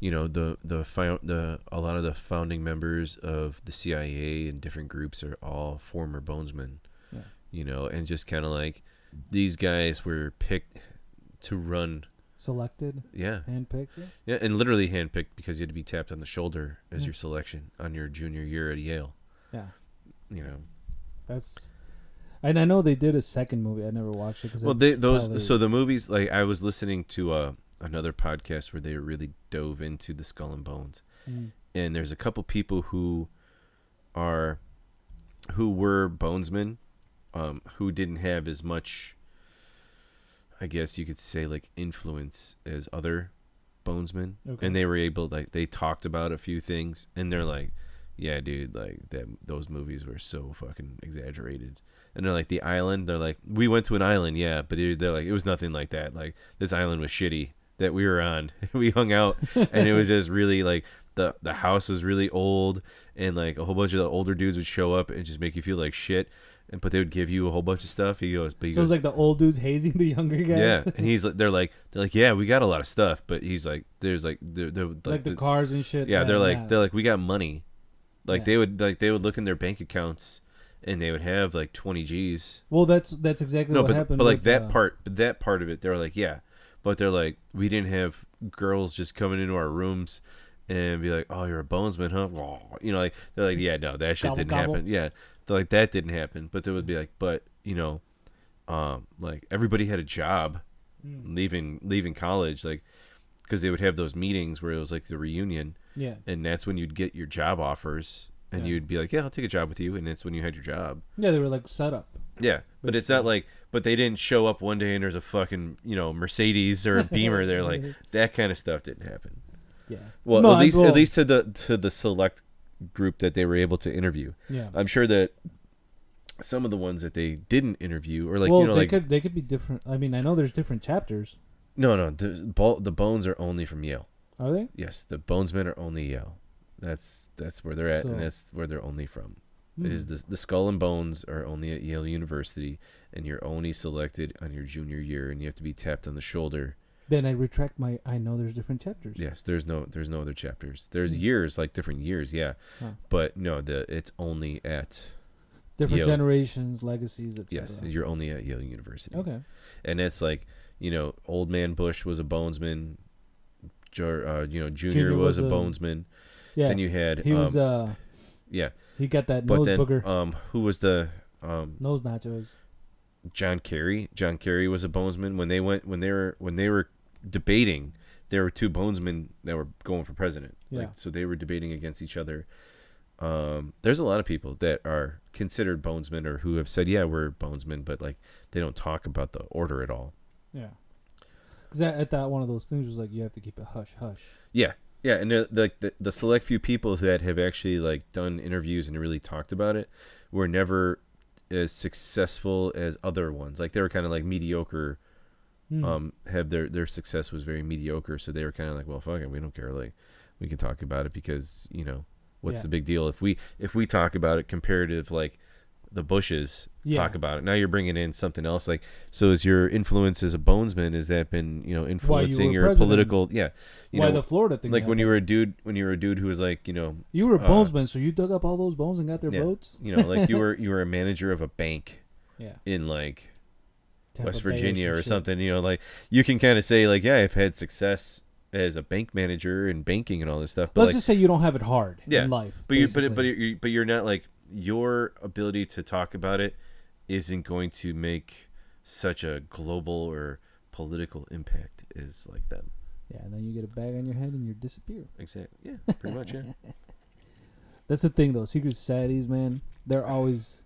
you know, the the found the a lot of the founding members of the CIA and different groups are all former Bonesmen. Yeah. You know, and just kind of like these guys were picked to run. selected, Yeah, handpicked. Yeah. yeah, and literally handpicked because you had to be tapped on the shoulder as Yeah. your selection on your junior year at Yale. Yeah, You know, that's. And I know they did a second movie. I never watched it because well they those so the movies like i was listening to uh another podcast where they really dove into the skull and bones Mm. and there's a couple people who are who were bonesmen um who didn't have as much i guess you could say like influence as other bonesmen Okay. and they were able like they talked about a few things and they're like yeah dude like that those movies were so fucking exaggerated and they're like the island they're like we went to an island yeah but it, they're like it was nothing like that like this island was shitty that we were on we hung out and it was just really like the the house was really old and like a whole bunch of the older dudes would show up and just make you feel like shit and but they would give you a whole bunch of stuff he goes but he So goes, it's like the old dudes hazing the younger guys. yeah and he's like they're like they're like yeah we got a lot of stuff but he's like there's like they're, they're like, like, the the- cars and shit. yeah, they're like yeah. they're like we got money. Like Yeah. they would like they would look in their bank accounts and they would have like 20 G's. Well, that's that's exactly No, what but happened. but like with, that uh, part but that part of it they're like yeah. But they're like we didn't have girls just coming into our rooms and be like, "Oh, you're a bonesman, huh?" You know, like they're like, "Yeah, no, that shit Gobble, didn't gobble. happen." Yeah. They're like that didn't happen, but they would be like, "But, you know, um like everybody had a job Mm. leaving leaving college like because they would have those meetings where it was like the reunion Yeah, and that's when you'd get your job offers and Yeah. you'd be like yeah i'll take a job with you and that's when you had your job yeah, they were like set up. yeah but it's not like but they didn't show up one day and there's a fucking you know mercedes or a beamer there like that kind of stuff didn't happen Yeah. well No, at least well, at least to the to the select group that they were able to interview Yeah. i'm sure that some of the ones that they didn't interview or like well, you know they like could they could be different. I mean, I know there's different chapters. no no the, the bones are only from yale Are they? yes the bonesmen are only yale that's that's where they're at So- and that's where they're only from Hmm. is the the skull and bones are only at Yale University, and you're only selected on your junior year, and you have to be tapped on the shoulder. Then I retract my. I know there's different chapters. Yes, there's no there's no other chapters. There's Hmm. years like different years, yeah, Huh. but no, the it's only at Different Yale. generations, legacies, etc. yes, you're only at Yale University. Okay. and it's like you know, old man Bush was a bonesman. Uh, you know, Junior, Junior was, was a a- bonesman. Yeah. Then you had he um, was. uh yeah, He got that but nose then booger. um, who was the um nose nachos. John Kerry. John Kerry was a bonesman when they went when they were when they were debating. There were two bonesmen that were going for president. Yeah. Like, so they were debating against each other. Um, there's a lot of people that are considered bonesmen or who have said, "Yeah, we're bonesmen," but like they don't talk about the order at all. Yeah. Because at, at that one of those things was like you have to keep it hush hush. Yeah, yeah, and the, the the select few people that have actually like done interviews and really talked about it were never as successful as other ones. Like they were kind of like mediocre. Hmm. Um, have their their success was very mediocre, so they were kind of like, well, fuck it, we don't care. Like we can talk about it because you know what's Yeah. the big deal if we if we talk about it comparative like the Bushes talk about it. Now you're bringing in something else. Like so, is your influence as a bonesman? Has that been you know influencing were your political? Yeah, you Why know, the Florida thing? like when you were a dude when you were a dude who was like you know you were a uh, bonesman, so you dug up all those bones and got their Yeah. votes. you know like you were you were a manager of a bank Yeah, in like Tampa West Virginia or, some shit. something you know like you can kind of say like yeah I've had success as a bank manager and banking and all this stuff but Let's like just say you don't have it hard Yeah, in life. but you but it- but you but you're not like your ability to talk about it isn't going to make such a global or political impact as like them yeah, and then you get a bag on your head and you disappear. exactly yeah pretty much yeah That's the thing, though. Secret societies, man, they're always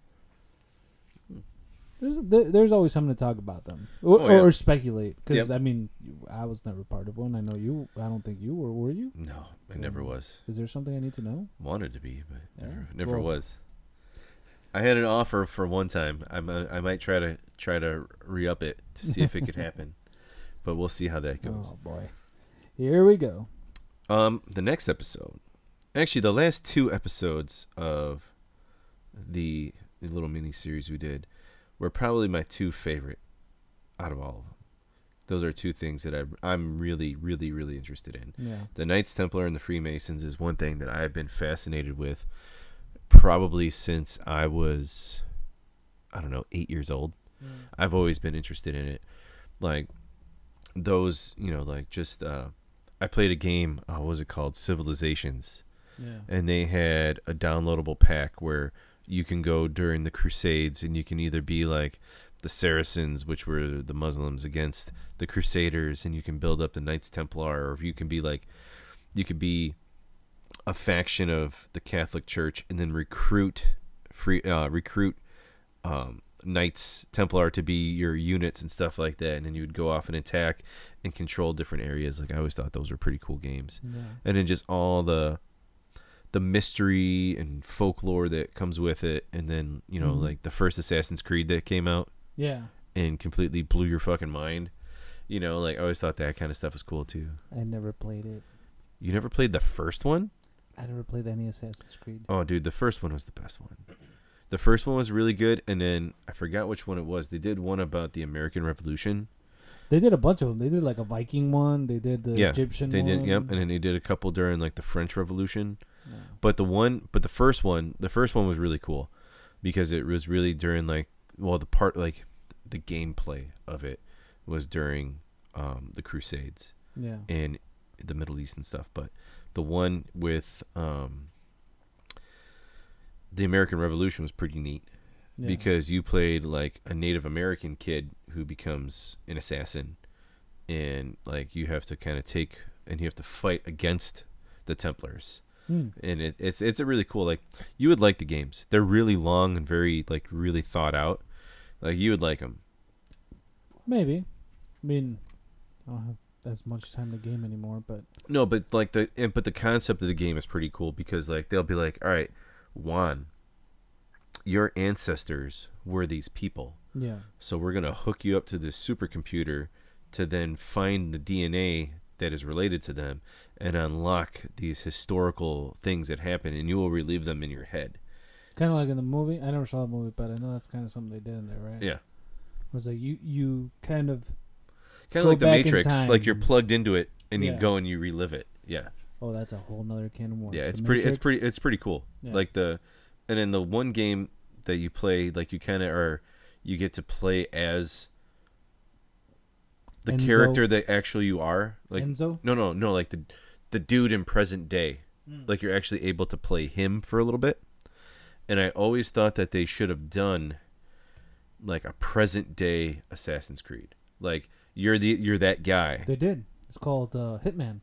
there's there's always something to talk about them or, Oh, yeah. or speculate. Because Yep. I mean, I was never part of one. I know you. I don't think you were. Were you? no I never was Is there something I need to know? wanted to be but Yeah. never, never Well- was I had an offer for one time I'm a, I might try to try to re up it to see if it could happen but we'll see how that goes Oh boy, here we go. Um, the next episode, actually, the last two episodes of the, the little mini series we did were probably my two favorite out of all of them. Those are two things that I, I'm really, really, really interested in. Yeah. The Knights Templar and the Freemasons is one thing that I've been fascinated with probably since I was, I don't know, eight years old. I've always been interested in it. Like those, you know, like just uh I played a game, uh, what was it called? Civilizations. Yeah. And they had a downloadable pack where you can go during the crusades and you can either be like the Saracens, which were the Muslims against the Crusaders, and you can build up the Knights Templar, or you can be like you could be a faction of the Catholic Church and then recruit free uh, recruit um, Knights Templar to be your units and stuff like that, and then you would go off and attack and control different areas. Like I always thought those were pretty cool games, Yeah. and then just all the the mystery and folklore that comes with it, and then you know Mhm. like the first Assassin's Creed that came out Yeah. and completely blew your fucking mind. You know, like I always thought that kind of stuff was cool too. I never played it. You never played the first one? I never played any Assassin's Creed. Oh, dude, the first one was the best one. The first one was really good, and then I forgot which one it was. They did one about the American Revolution. They did a bunch of them. They did like a Viking one. They did the Yeah, Egyptian They one. did, yep, and then they did a couple during like the French Revolution. Yeah. But the one, but the first one, the first one was really cool because it was really during like, well, the part like the gameplay of it was during um, the Crusades. Yeah. in the Middle East and stuff. But the one with um, the American Revolution was pretty neat yeah. because you played like a Native American kid who becomes an assassin, and like you have to kind of take and you have to fight against the Templars. Hmm. And it, it's it's a really cool like you would like the games. They're really long and very like really thought out. Like you would like them. maybe. I mean, I don't have as much time to game anymore, but No, but like the and, but the concept of the game is pretty cool because like they'll be like, all right, Juan, your ancestors were these people, yeah. so we're gonna hook you up to this supercomputer to then find the DNA that is related to them and unlock these historical things that happen, and you will relive them in your head. Kind of like in the movie. I never saw the movie, but I know that's kind of something they did in there, right? Yeah, It was like you you kind of kind of like the Matrix. Like you're plugged into it and you Yeah. go and you relive it. Yeah. oh that's a whole nother can of worms. yeah The it's pretty it's pretty it's pretty cool Yeah. like the and then the one game that you play like you kind of are you get to play as the Enzo. character that actually you are like Enzo. no no no like the the dude in present day Mm. like you're actually able to play him for a little bit and i always thought that they should have done like a present day assassin's creed like you're the you're that guy They did. It's called uh, Hitman.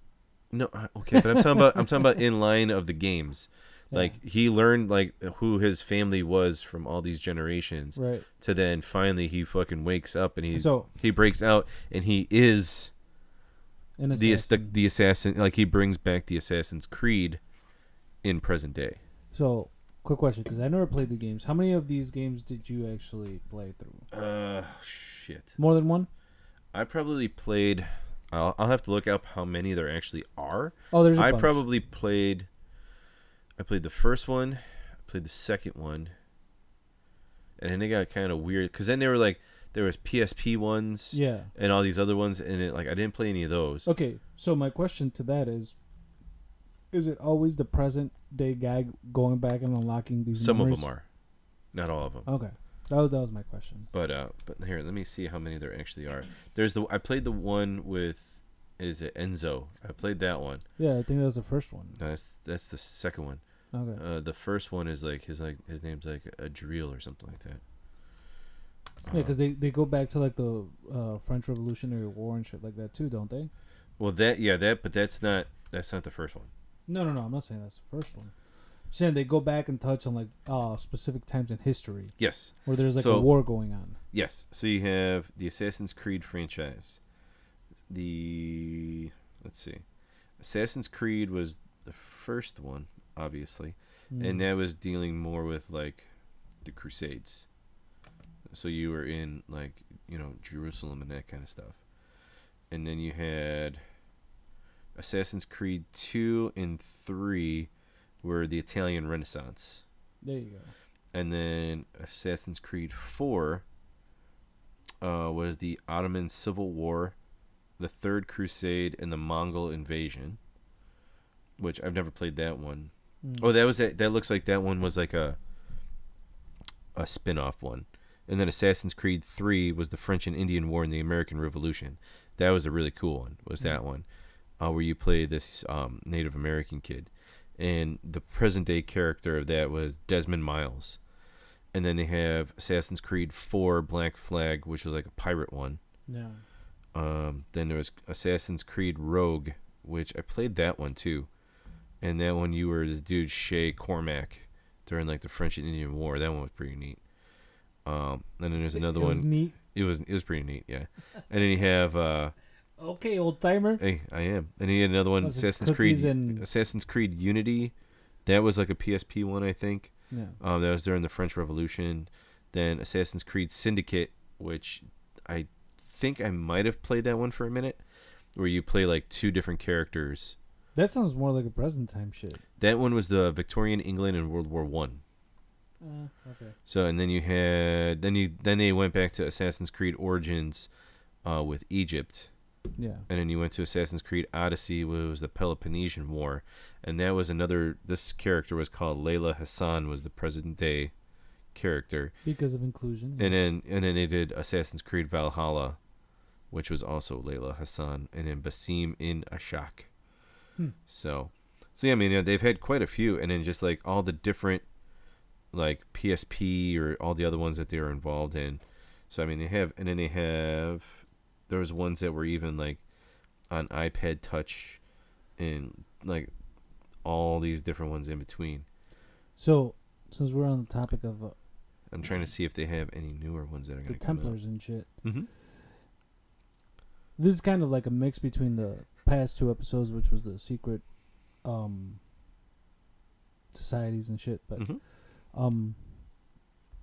no, uh, okay, but I'm talking about I'm talking about in line of the games. Yeah. Like he learned like who his family was from all these generations Right. to then finally he fucking wakes up and he So he breaks out and he is An the, the assassin. the assassin like he brings back the Assassin's Creed in present day. So, quick question, because I never played the games. How many of these games did you actually play through? Uh, shit. More than one? I probably played. I'll, I'll have to look up how many there actually are. Oh, there's a I bunch. probably played. I played the first one. I played the second one. And then it got kind of weird because then they were like there was PSP ones Yeah. and all these other ones, and it like I didn't play any of those. Okay, so my question to that is: Is it always the present day guy going back and unlocking these? Some memories? of them are, not all of them. Okay, that was, that was my question. But uh, but here, let me see how many there actually are. There's the I played the one with, is it Enzo? I played that one. Yeah, I think that was the first one. No, that's that's the second one. Okay. Uh, the first one is like his like his name's like a drill or something like that. yeah, Uh, because they, they go back to like the uh, French Revolutionary War and shit like that too, don't they? well that yeah that but that's not that's not the first one. No, no, no. I'm not saying that's the first one. Saying they go back and touch on like uh, specific times in history Yes, where there's like So- a war going on. yes. So you have the Assassin's Creed franchise. The let's see, Assassin's Creed was the first one, obviously. Mm. and that was dealing more with like the crusades so you were in like you know jerusalem and that kind of stuff and then you had assassin's creed 2 and 3 were the italian renaissance there you go. and then assassin's creed 4 uh, was the ottoman civil war the third crusade and the mongol invasion which i've never played that one Mm. Oh, that was that. That looks like that one was like a a spin-off one. And then Assassin's Creed 3 was the French and Indian War and the American Revolution. That was a really cool one. Was that one uh, where you play this um, Native American kid, and the present day character of that was Desmond Miles. And then they have Assassin's Creed 4 Black Flag, which was like a pirate one. yeah. Um, then there was Assassin's Creed Rogue, which I played that one too. And that one you were this dude Shay Cormac during like the French and Indian War. That one was pretty neat. Um, and then there's another it was one. neat. It was it was pretty neat, yeah. And then you have uh, Okay, old timer. hey, I am. And he had another one, Was it Assassin's Creed, cookies and- Assassin's Creed Unity. That was like a PSP one, I think. Yeah. Um, that was during the French Revolution. Then Assassin's Creed Syndicate, which I think I might have played that one for a minute, where you play like two different characters. That sounds more like a present time shit. That one was the Victorian England in World War One. Uh, okay. So and then you had then you then they went back to Assassin's Creed Origins, uh, with Egypt, Yeah. and then you went to Assassin's Creed Odyssey, which was the Peloponnesian War, and that was another. This character was called Layla Hassan, was the present day character. Because of inclusion. And yes. then and then they did Assassin's Creed Valhalla, which was also Layla Hassan, and then Basim Ibn Ishaq. Hmm. So, so yeah, I mean, yeah, they've had quite a few, and then just like all the different, like PSP or all the other ones that they were involved in. So I mean, they have, and then they have, there was ones that were even like on iPad Touch, and like all these different ones in between. So, since we're on the topic of uh, I'm trying to see if they have any newer ones that are the going to come. Templars and shit, Mm-hmm. this is kind of like a mix between the past two episodes, which was the secret um societies and shit. But Mm-hmm. um,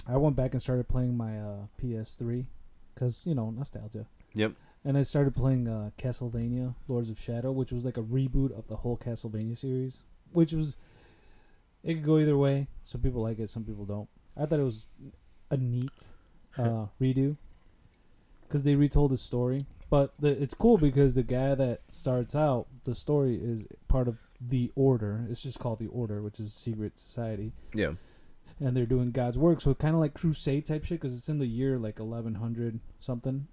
I went back and started playing my uh, PS3 because you know nostalgia. Yep. And I started playing uh, Castlevania: Lords of Shadow, which was like a reboot of the whole Castlevania series, which was it could go either way. Some people like it, some people don't. I thought it was a neat uh, redo because they retold the story. But the, it's cool because the guy that starts out the story is part of the Order. It's just called the Order, which is a secret society Yeah. and they're doing God's work. So kind of like crusade type shit because it's in the year like eleven hundred something.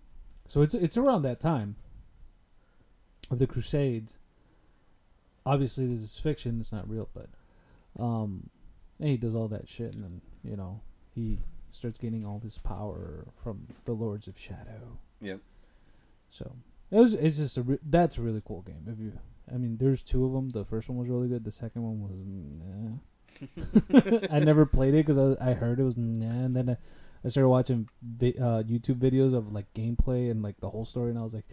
So it's it's around that time of the Crusades. Obviously, this is fiction; it's not real, but um, and he does all that shit, and then you know he starts gaining all this power from the Lords of Shadow. Yep. So it was it's just a re- that's a really cool game. If you, I mean, there's two of them. The first one was really good. The second one was. Nah. I never played it because I, I heard it was nah, and then I, I started watching vi- uh, YouTube videos of like gameplay and like the whole story, and I was like,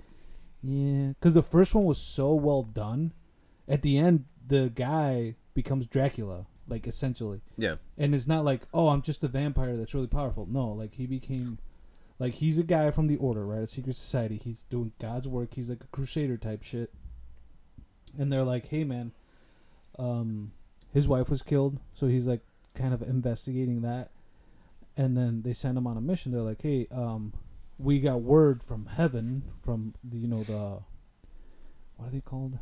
Yeah, because the first one was so well done. At the end, the guy becomes Dracula, like essentially, Yeah. and it's not like, oh, I'm just a vampire that's really powerful. No, like he became, like he's a guy from the Order, right? A secret society. He's doing God's work. He's like a crusader type shit. And they're like, hey man, um, his wife was killed, so he's like kind of investigating that. And then they send him on a mission. They're like, hey, um, we got word from heaven from the you know the what are they called?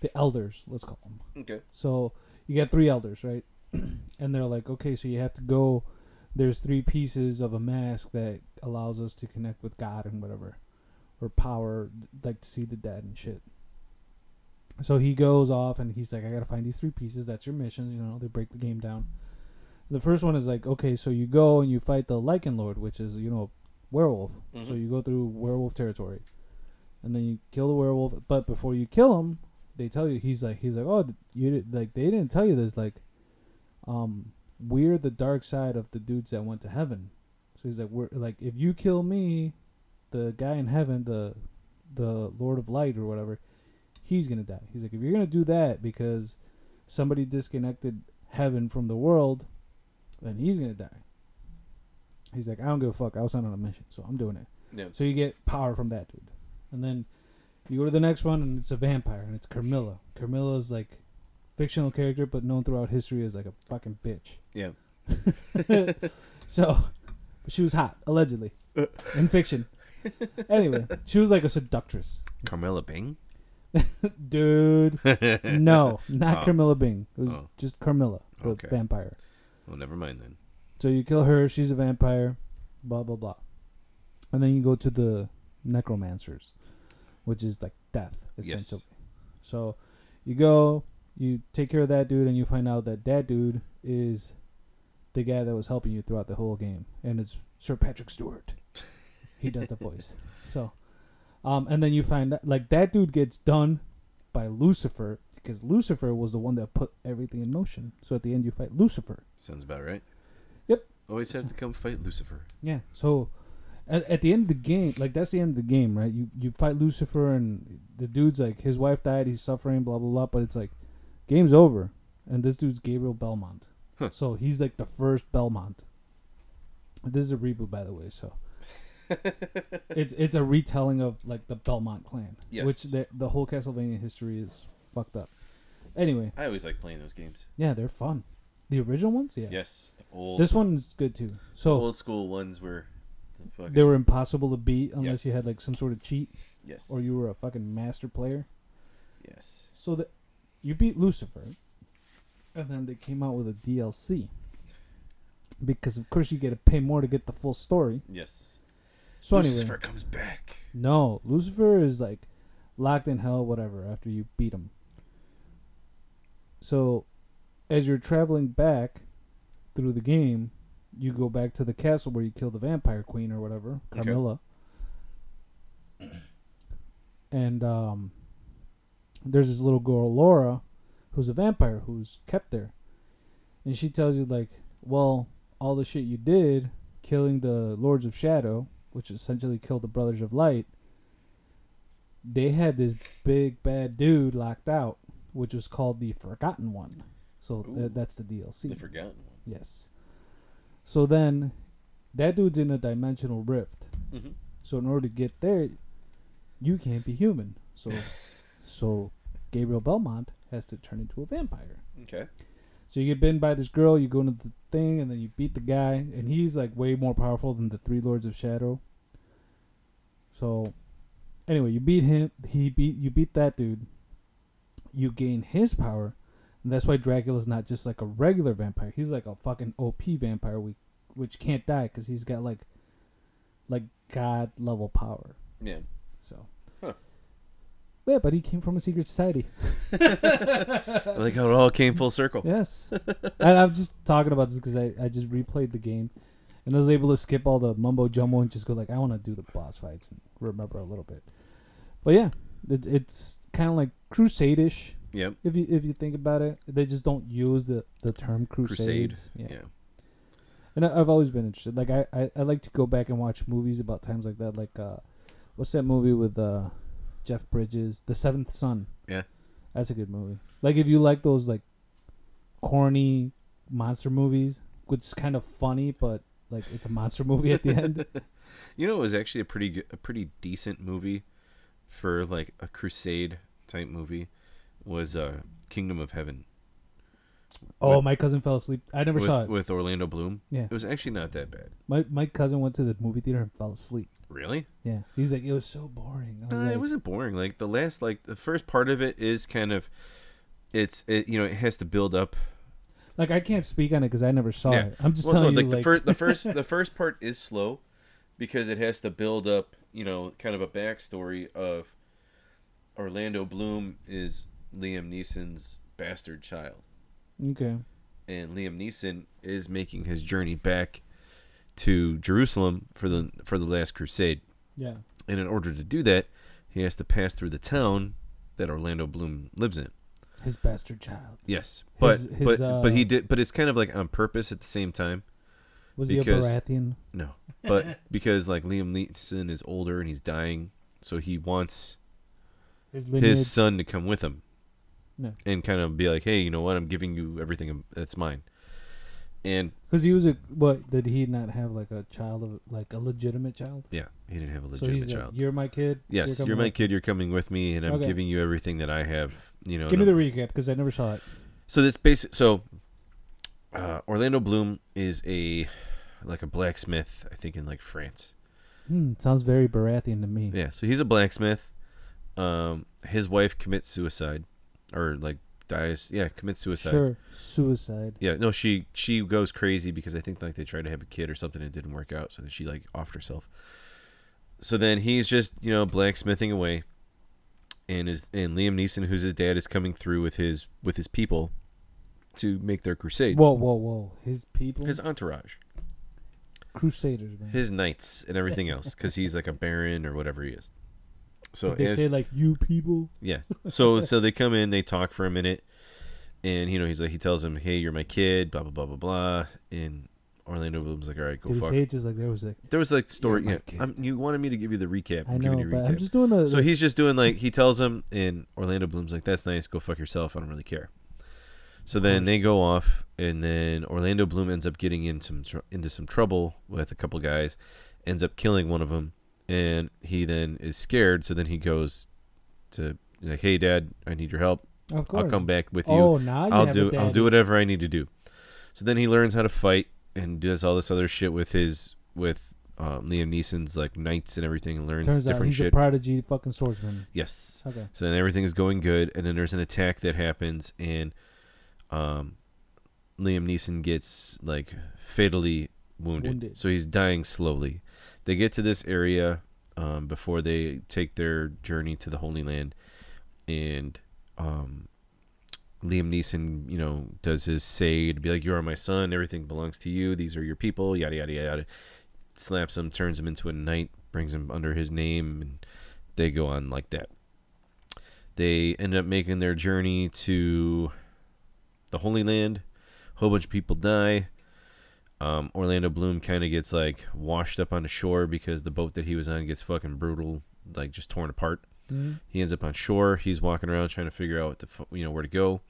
The elders let's call them Okay. so you got three elders right? And they're like okay so you have to go. There's three pieces of a mask that allows us to connect with god and whatever or power like to see the dead and shit. So he goes off and he's like i gotta find these three pieces. That's your mission you know they break the game down the first one is like okay so you go and you fight the Lycan Lord which is you know werewolf. So Mhm. you go through werewolf territory. And then you kill the werewolf but before you kill him they tell you he's like he's like oh you did, like they didn't tell you this like um we're the dark side of the dudes that went to heaven. So he's like we're like if you kill me the guy in heaven the the lord of light or whatever he's gonna die. He's like if you're gonna do that because somebody disconnected heaven from the world then he's gonna die he's like i don't give a fuck i was sent on a mission so i'm doing it Yeah. so you get power from that dude. And then you go to the next one and it's a vampire and it's Carmilla. Carmilla's like fictional character but known throughout history as like a fucking bitch. Yeah. So but she was hot, allegedly. in fiction. Anyway, she was like a seductress. Carmilla Bing. Dude. No, not Oh. Carmilla Bing. It was Oh. just Carmilla, the Okay. vampire. Well, never mind then. So you kill her, she's a vampire, blah blah blah. And then you go to the necromancers, which is like death, Yes. essentially. So you go, you take care of that dude, and you find out that that dude is the guy that was helping you throughout the whole game, and it's Sir Patrick Stewart. He does the voice. So, um, and then you find that, like that dude gets done by Lucifer because Lucifer was the one that put everything in motion. So at the end, you fight Lucifer. Sounds about right. Yep. Always have to come fight Lucifer. Yeah. So at, at the end of the game, like that's the end of the game, right? You you fight Lucifer and the dude's like his wife died, he's suffering, blah blah blah. But it's like game's over, and this dude's Gabriel Belmont. Huh. So he's like the first Belmont. This is a reboot, by the way. So it's it's a retelling of like the Belmont clan, Yes. which the the whole Castlevania history is fucked up. Anyway, I always like playing those games. yeah, they're fun. The original ones, yeah. Yes. The old, This one's good too. the So old school ones were. The fucking, they were impossible to beat unless you Yes. had like some sort of cheat yes. or you were a fucking master player. Yes. So that you beat Lucifer, and then they came out with a DLC because of course you get to pay more to get the full story. Yes. So Lucifer anyway, comes back. no, Lucifer is like locked in hell, whatever. After you beat him, so as you're traveling back through the game, you go back to the castle where you killed the vampire queen or whatever, Okay. Carmilla. And um, there's this little girl, Laura, who's a vampire who's kept there. And she tells you, like, well, all the shit you did, killing the Lords of Shadow, which essentially killed the Brothers of Light, they had this big bad dude locked out, which was called the Forgotten One. So th- that's the DLC. The forgotten one. Yes. So then, that dude's in a dimensional rift. Mm-hmm. So in order to get there, you can't be human. So, so Gabriel Belmont has to turn into a vampire. Okay. So you get bitten by this girl, you go into the thing, and then you beat the guy, and he's like way more powerful than the three lords of shadow. So, anyway, you beat him. He beat you beat that dude. You gain his power, and that's why Dracula's not just like a regular vampire. He's like a fucking OP vampire, we, which can't die because he's got like, like god level power. Yeah. So. Huh. Yeah, but he came from a secret society. I like how it all came full circle. Yes. and I'm just talking about this because I, I just replayed the game and I was able to skip all the mumbo jumbo and just go like, I want to do the boss fights and remember a little bit. But yeah, it, it's kind of like crusade-ish Yep. if you if you think about it. They just don't use the, the term Crusade. crusades. Yeah. Yeah. And I, I've always been interested. Like I, I, I like to go back and watch movies about times like that. Like uh, What's that movie with uh, Jeff Bridges? The Seventh Son. Yeah. That's a good movie. Like if you like those like corny monster movies, which is kind of funny, but like it's a monster movie at the end. You know, it was actually a pretty good, a pretty decent movie for like a crusade type movie. Was uh, Kingdom of Heaven Oh, With- my cousin fell asleep. I never with, saw it. with Orlando Bloom. Yeah. It was actually not that bad. My my cousin went to the movie theater and fell asleep. Really? Yeah, he's like, it was so boring. Was Uh, like, it wasn't boring. Like the last, like the first part of it is kind of, it's it you know it has to build up. like I can't speak on it because I never saw Yeah. it. I'm just Well, no, like you, the like first the first the first part is slow because it has to build up. You know, kind of a backstory of Orlando Bloom is Liam Neeson's bastard child. okay, and Liam Neeson is making his journey back to Jerusalem for the for the last crusade. yeah, And in order to do that, he has to pass through the town that Orlando Bloom lives in. his bastard child. Yes, but His- his, but but he uh, did but it's kind of like on purpose at the same time. Was Because- he a Baratheon? No, but because like Liam Neeson is older and he's dying, so he wants His lineage. his son to come with him No. and kind of be like, hey, you know what? I'm giving you everything that's mine. And Because he was a what? Did he not have like a child of like a legitimate child? yeah, he didn't have a so legitimate he's child. like, you're my kid. Yes, coming you're my with- kid. You're coming with me, and I'm Okay. giving you everything that I have. You know. Give me and the I'm- recap because I never saw it. so this basic. So, uh, Orlando Bloom is a like a blacksmith. I think in like France. Hmm, sounds very Baratheon to me. Yeah. So he's a blacksmith. Um, his wife commits suicide, or like dies. Yeah, commits suicide. Sure, suicide. Yeah. No, she she goes crazy because I think like they tried to have a kid or something and it didn't work out, so then she like offed herself. So then he's just you know blacksmithing away, and his and Liam Neeson, who's his dad, is coming through with his with his people to make their crusade. Whoa, whoa, whoa! His people, His entourage, crusaders, man. his knights, and everything else, because he's like a baron or whatever he is. So Did they as, say like you people? Yeah. So so they come in, they talk for a minute, and you know he's like he tells him, "Hey, you're my kid," blah blah blah blah blah, and Orlando Bloom's like, "All right, go Did he fuck." say it just like there was like There was like story. Yeah. I'm, you wanted me to give you the recap. I'm I know, giving you a but recap. I'm just doing the. so he's just doing like he tells him, and Orlando Bloom's like, "That's nice. Go fuck yourself. I don't really care." So then they go off, and then Orlando Bloom ends up getting into some tr- into some trouble with a couple guys, ends up killing one of them, and he then is scared. So then he goes to like, "Hey, Dad, I need your help. of course. I'll come back with you. Oh, now you I'll have do a I'll daddy. do whatever I need to do. So then he learns how to fight and does all this other shit with his with um, Liam Neeson's like knights and everything and learns Turns out different he's shit. a prodigy fucking swordsman. yes. Okay. So then everything is going good and then there's an attack that happens and um Liam Neeson gets like fatally wounded. Wounded. So he's dying slowly. They get to this area um, before they take their journey to the Holy Land and um Liam Neeson, you know, does his say to be like, "You are my son. Everything belongs to you. These are your people." Yada yada yada. Slaps him, turns him into a knight, brings him under his name, and they go on like that. They end up making their journey to the Holy Land. A whole bunch of people die. Um, Orlando Bloom kind of gets like washed up on the shore because the boat that he was on gets fucking brutal, like just torn apart. Mhm. He ends up on shore. He's walking around trying to figure out what to, you know, where to go.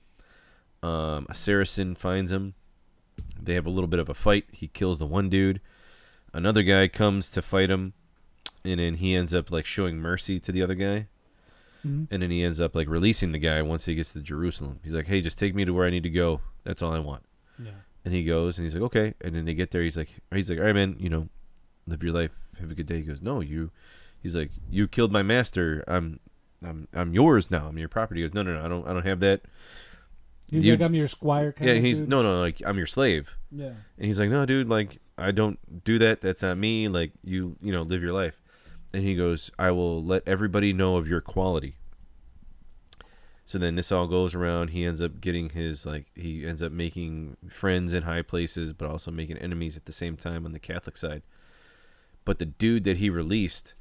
Um, a Saracen finds him. They have a little bit of a fight. He kills the one dude. Another guy comes to fight him, and then he ends up like showing mercy to the other guy. Mhm. And then he ends up like releasing the guy once he gets to Jerusalem. He's like, "Hey, just take me to where I need to go. That's all I want." Yeah. And he goes, and he's like, "Okay." And then they get there. He's like, "He's like, all right, man. You know, live your life. Have a good day." He goes, "No, you." He's like, "You killed my master. I'm, I'm, I'm yours now. I'm your property." He goes, "No, no, no. I don't, I don't have that." He's You- like, I'm your squire. Kind yeah, he's dude. no, no. Like, I'm your slave. Yeah. And he's like, "No, dude. Like, I don't do that. That's not me. Like, you, you know, live your life." And he goes, "I will let everybody know of your quality." So then this all goes around. He ends up getting his like he ends up making friends in high places, but also making enemies at the same time on the Catholic side. But the dude that he released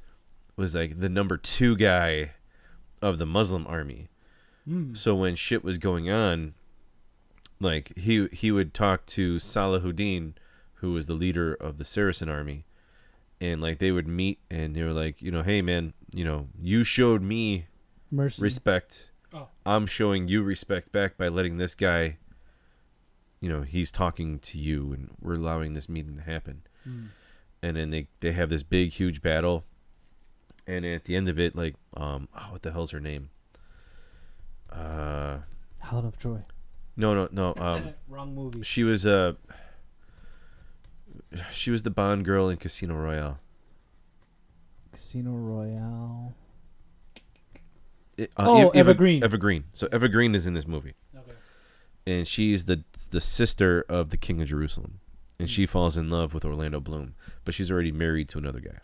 was like the number two guy of the Muslim army. Mm. So when shit was going on, like he he would talk to Salahuddin, who was the leader of the Saracen army, and like they would meet and they were like, you know, hey man, you know, you showed me Mercy. respect. Oh. I'm showing you respect back by letting this guy. You know, he's talking to you, and we're allowing this meeting to happen. Mm. And then they they have this big huge battle, and at the end of it, like, um, oh, what the hell's her name? Uh, Helen of Troy. no, no, no. Um, Wrong movie. she was uh she was the Bond girl in Casino Royale. Casino Royale. It- uh, Oh, Eva- Eva Green. Eva Green. So Eva Green is in this movie, Okay. and she's the the sister of the King of Jerusalem, and she hmm. falls in love with Orlando Bloom, but she's already married to another guy.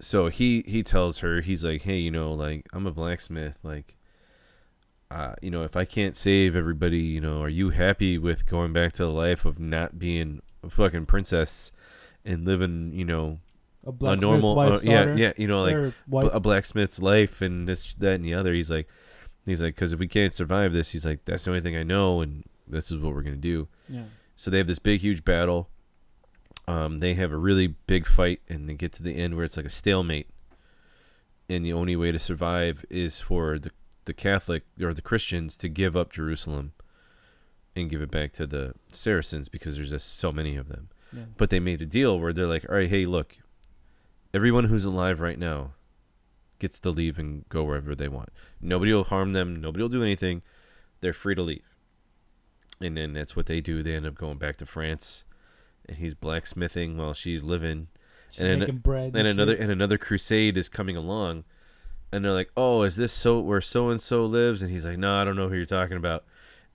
So he he tells her he's like, hey, you know, like I'm a blacksmith, like. Uh, you know, if I can't save everybody, you know, are you happy with going back to the life of not being a fucking princess and living, you know, A a normal, uh, yeah, yeah, you know, like b- a blacksmith's life and this, that, and the other. He's like, he's like, because if we can't survive this, he's like, that's the only thing I know, and this is what we're gonna do. yeah. So they have this big, huge battle. Um, they have a really big fight, and they get to the end where it's like a stalemate. And the only way to survive is for the the Catholic or the Christians to give up Jerusalem and give it back to the Saracens because there's just so many of them. Yeah. But they made a deal where they're like, all right, hey, look, everyone who's alive right now gets to leave and go wherever they want. Nobody will harm them. Nobody will do anything. They're free to leave. And then that's what they do. They end up going back to France, and he's blacksmithing while she's living. Just and making bread. And and another and another crusade is coming along, and they're like, "Oh, is this so where so and so lives?" And he's like, "No, I don't know who you're talking about."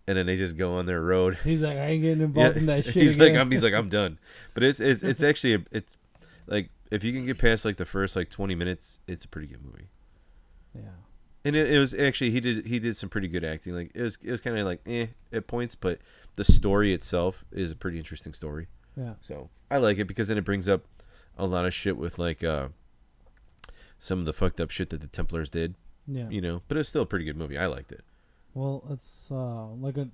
And then they just go on their road. He's like, I ain't getting involved in that shit. he's again. like, I'm, he's like, I'm done. But it's it's it's actually a, it's like if you can get past like the first like 20 minutes, it's a pretty good movie. yeah. And it, it was actually he did he did some pretty good acting. Like it was it was kind of like eh at points, but the story itself is a pretty interesting story. Yeah. So I like it because then it brings up a lot of shit with like uh some of the fucked up shit that the Templars did, Yeah. you know. But it's still a pretty good movie. I liked it. Well, it's uh, like a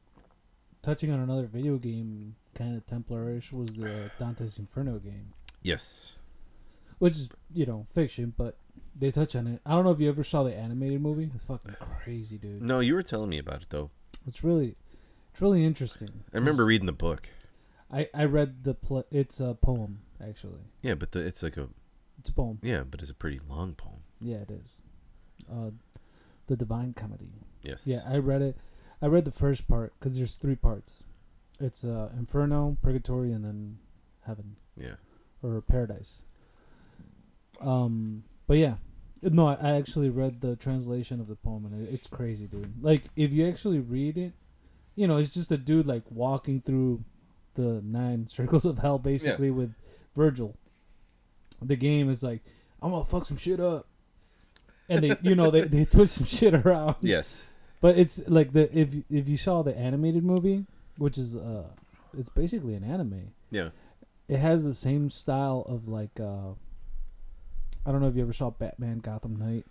touching on another video game kind of Templarish was the Dante's Inferno game, Yes. which is you know fiction, but they touch on it. I don't know if you ever saw the animated movie. It's fucking crazy, dude. No, you were telling me about it though. It's really, it's really interesting. I remember reading the book. I I read the pl- It's a poem actually. Yeah, but the, it's like a It's a poem. yeah, but it's a pretty long poem. Yeah, it is. Uh, the Divine Comedy. Yes. Yeah, I read it. I read the first part because there's three parts. It's uh, Inferno, Purgatory, and then Heaven Yeah. or Paradise. Um, but yeah, no, I, I actually read the translation of the poem, and it, it's crazy, dude. Like, if you actually read it, you know, it's just a dude like walking through the nine circles of hell, basically with Virgil. The game is like, I'm gonna fuck some shit up, and they, you know, they they twist some shit around. Yes. But it's like the if if you saw the animated movie, which is uh, it's basically an anime. Yeah. It has the same style of like uh, I don't know if you ever saw Batman Gotham Knight,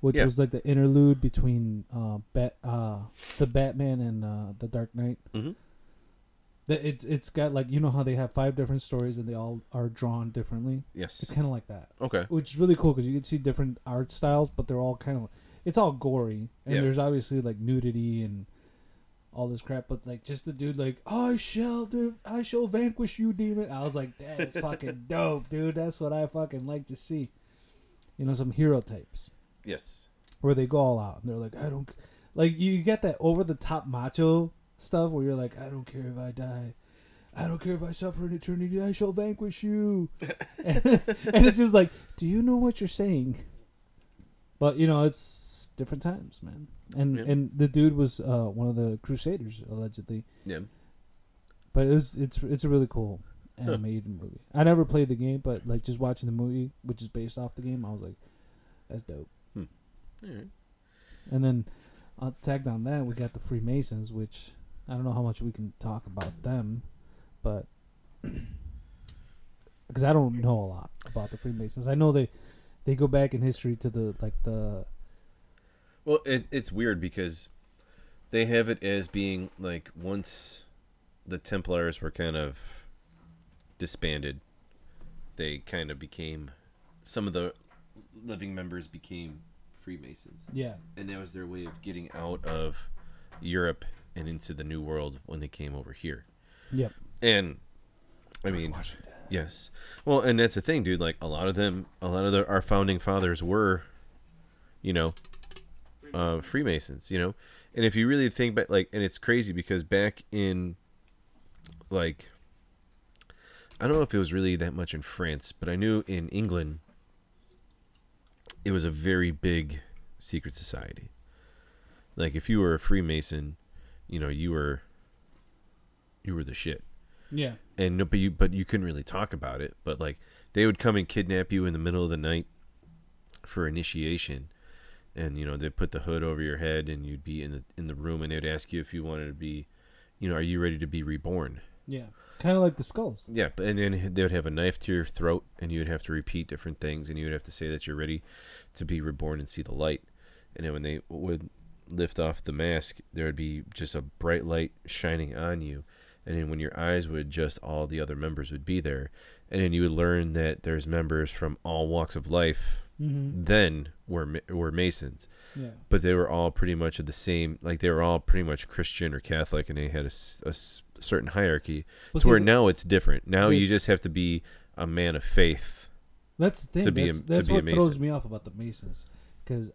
which Yeah. was like the interlude between uh Bat uh the Batman and uh the Dark Knight. Mhm. That it's it's got like you know how they have five different stories and they all are drawn differently. Yes. It's kind of like that Okay. which is really cool because you can see different art styles, but they're all kind of it's all gory, and Yeah. there's obviously like nudity and all this crap. But like just the dude like I shall do, I shall vanquish you, demon. I was like, that's fucking dope, dude. That's what I fucking like to see. You know, some hero types Yes. where they go all out and they're like, I don't like you get that over the top macho stuff where you're like, I don't care if I die. I don't care if I suffer an eternity, I shall vanquish you. and, and it's just like, do you know what you're saying? But you know, it's different times, man. And Yeah. and the dude was uh, one of the Crusaders allegedly. Yeah. But it was it's it's a really cool animated movie. I never played the game, but like just watching the movie, which is based off the game, I was like, that's dope. All right. And then uh, tagged on that, we got the Freemasons, which I don't know how much we can talk about them, but because I don't know a lot about the Freemasons. I know they they go back in history to the like the Well, it, it's weird because they have it as being like once the Templars were kind of disbanded, they kind of became some of the living members became Freemasons, Yeah. and that was their way of getting out of Europe and into the New World when they came over here. Yep. And I mean, yes. Well, and that's the thing, dude. Like a lot of them, a lot of the, our founding fathers were, you know, uh, Freemasons. You know, and if you really think back, like, and it's crazy because back in, like, I don't know if it was really that much in France, but I knew in England, it was a very big secret society. Like, if you were a Freemason, you know, you were, you were the shit Yeah. and no, but you but you couldn't really talk about it. But like they would come and kidnap you in the middle of the night for initiation, and you know they'd put the hood over your head, and you'd be in the in the room, and they'd ask you if you wanted to be, you know, are you ready to be reborn? Yeah. Kind of like the skulls. Yeah, but and then they would have a knife to your throat, and you would have to repeat different things, and you would have to say that you're ready to be reborn and see the light. And then when they would lift off the mask, there would be just a bright light shining on you, and then when your eyes would adjust, all the other members would be there, and then you would learn that there's members from all walks of life. Mm-hmm. Then were were Masons, Yeah. but they were all pretty much of the same. Like they were all pretty much Christian or Catholic, and they had a certain hierarchy Well, to where now it's different. Now you just have to be a man of faith. That's the thing. to be a- that's to that's a what throws me off about the Masons, because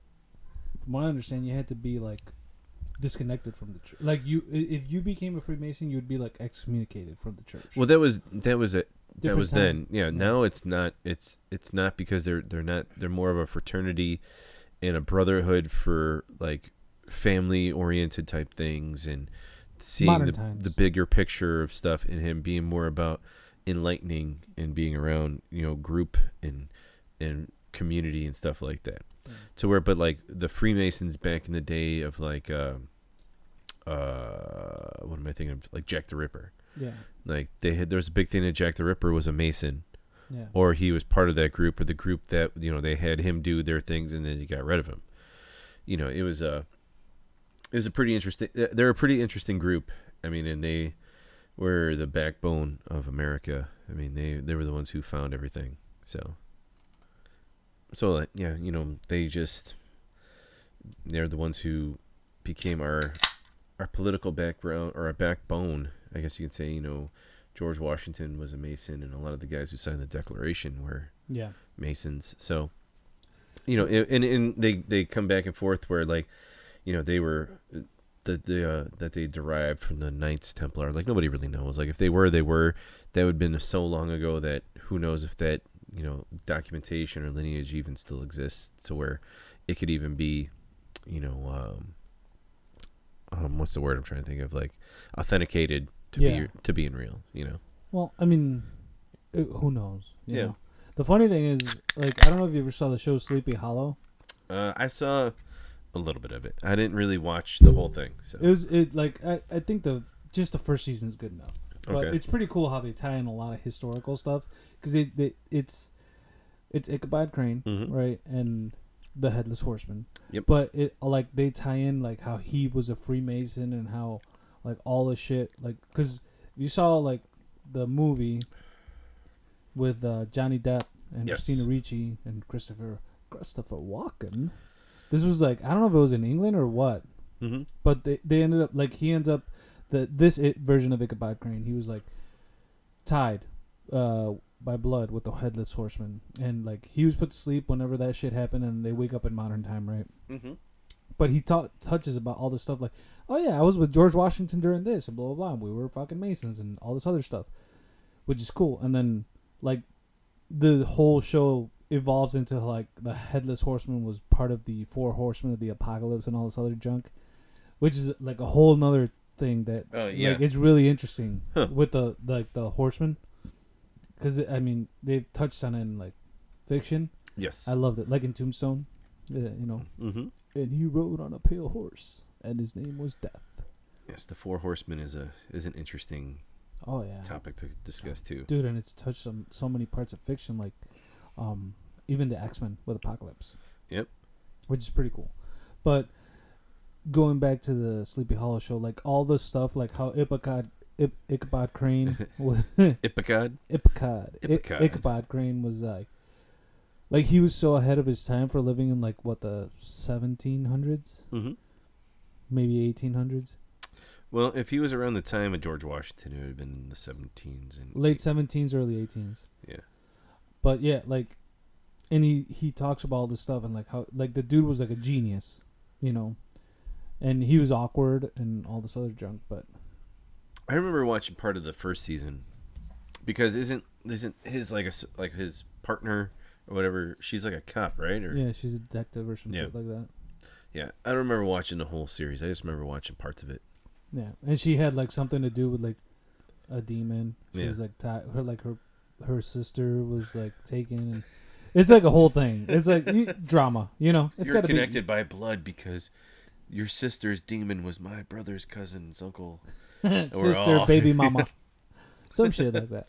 from what I understand, you had to be like disconnected from the church. Like you, if you became a Freemason, you would be like excommunicated from the church. Well, that was that was it. That was time. then. Yeah. Now it's not. It's it's not because they're they're not. They're more of a fraternity and a brotherhood for like family oriented type things and seeing Modern the, times. the bigger picture of stuff and him being more about enlightening and being around you know group and and community and stuff like that To where but like the freemasons back in the day of like uh uh what am i thinking of? Like jack the ripper. Yeah, like they had there was a big thing that jack the ripper was a mason. Yeah, or he was part of that group or the group that you know they had him do their things and then you got rid of him. You know it was a it was a pretty interesting they're a pretty interesting group. I mean and they were the backbone of america. I mean they they were the ones who found everything so so like yeah you know they just they're the ones who became our our political background or our backbone i guess you could say you know George Washington was a Mason, and a lot of the guys who signed the Declaration were yeah, Masons. So, you know, and and they they come back and forth where like, you know, they were the the uh, that they derived from the Knights Templar. Like nobody really knows. Like if they were, they were. That would have been so long ago that who knows if that you know documentation or lineage even still exists to where it could even be, you know, um, um what's the word I'm trying to think of? Like authenticated to Yeah. be to being real. You know. Well, I mean, uh, who knows? You Yeah. Know? The funny thing is, like, I don't know if you ever saw the show Sleepy Hollow. Uh, I saw a little bit of it. I didn't really watch the whole thing. So It was it like I, I think the just the first season is good enough. But Okay. it's pretty cool how they tie in a lot of historical stuff because it, it it's it's Ichabod Crane Mhm. right and the Headless Horseman. Yep. But it like they tie in like how he was a Freemason and how like all the shit like because you saw like the movie with uh, Johnny Depp and Yes. Christina Ricci and Christopher Christopher Walken. This was like I don't know if it was in England or what, hmm but they, they ended up like he ends up the this it version of Ichabod Crane. He was like tied uh, by blood with the headless horseman, and like he was put to sleep whenever that shit happened, and they wake up in modern time, right? hmm But he ta- touches about all this stuff like, oh yeah, I was with George Washington during this, and blah blah blah. And we were fucking Masons and all this other stuff, which is cool. And then like the whole show evolves into like the headless horseman was part of the four horsemen of the apocalypse and all this other junk, which is like a whole nother thing that Oh, yeah. like it's really interesting Huh. with the like the horsemen because I mean they've touched on it in like fiction. Yes. I loved it, like in Tombstone, yeah, you know. hmm And he rode on a pale horse, and his name was Death. Yes, the Four Horsemen is a is an interesting Oh yeah, topic to discuss too. dude, and it's touched on so many parts of fiction, like um, even the X Men with Apocalypse. Yep. Which is pretty cool, but going back to the Sleepy Hollow show, like all the stuff, like how Ichabod I- Ichabod Crane was Ipicod. Ipcod. I- Ichabod Crane was like, like he was so ahead of his time for living in like what the 1700s, Mm-hmm. maybe 1800s, Well, if he was around the time of George Washington, it would have been in the 17s and late 17s, early 18s. Yeah. But yeah, like, and he he talks about all this stuff and like how like the dude was like a genius, you know, and he was awkward and all this other junk. But I remember watching part of the first season because isn't isn't his like a like his partner or whatever? She's like a cop, right? Or yeah, she's a detective or some Yeah. shit like that. yeah. I don't remember watching the whole series. I just remember watching parts of it. Yeah, and she had like something to do with like a demon. She Yeah. was like ti her like her her sister was like taken, and it's like a whole thing. It's like you, drama, you know. It's You're connected by blood because your sister's demon was my brother's cousin's uncle. sister, all- baby mama, some shit like that.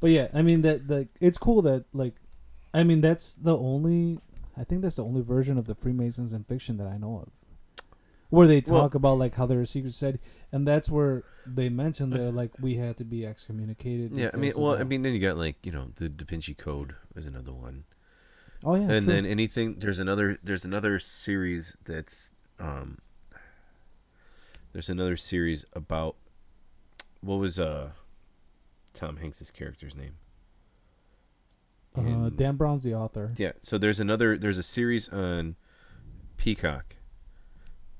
But yeah, I mean that like it's cool that like, I mean that's the only I think that's the only version of the Freemasons in fiction that I know of. Where they Well- talk about like how they're a secret society, and that's where they mention that like we had to be excommunicated. Yeah, I mean, well, I mean, then you got like you know the Da Vinci Code is another one, oh yeah, and true. then anything. There's another. There's another series that's um. There's another series about what was uh, Tom Hanks's character's name. uh, Dan Brown's the author. Yeah, so there's another. There's a series on Peacock.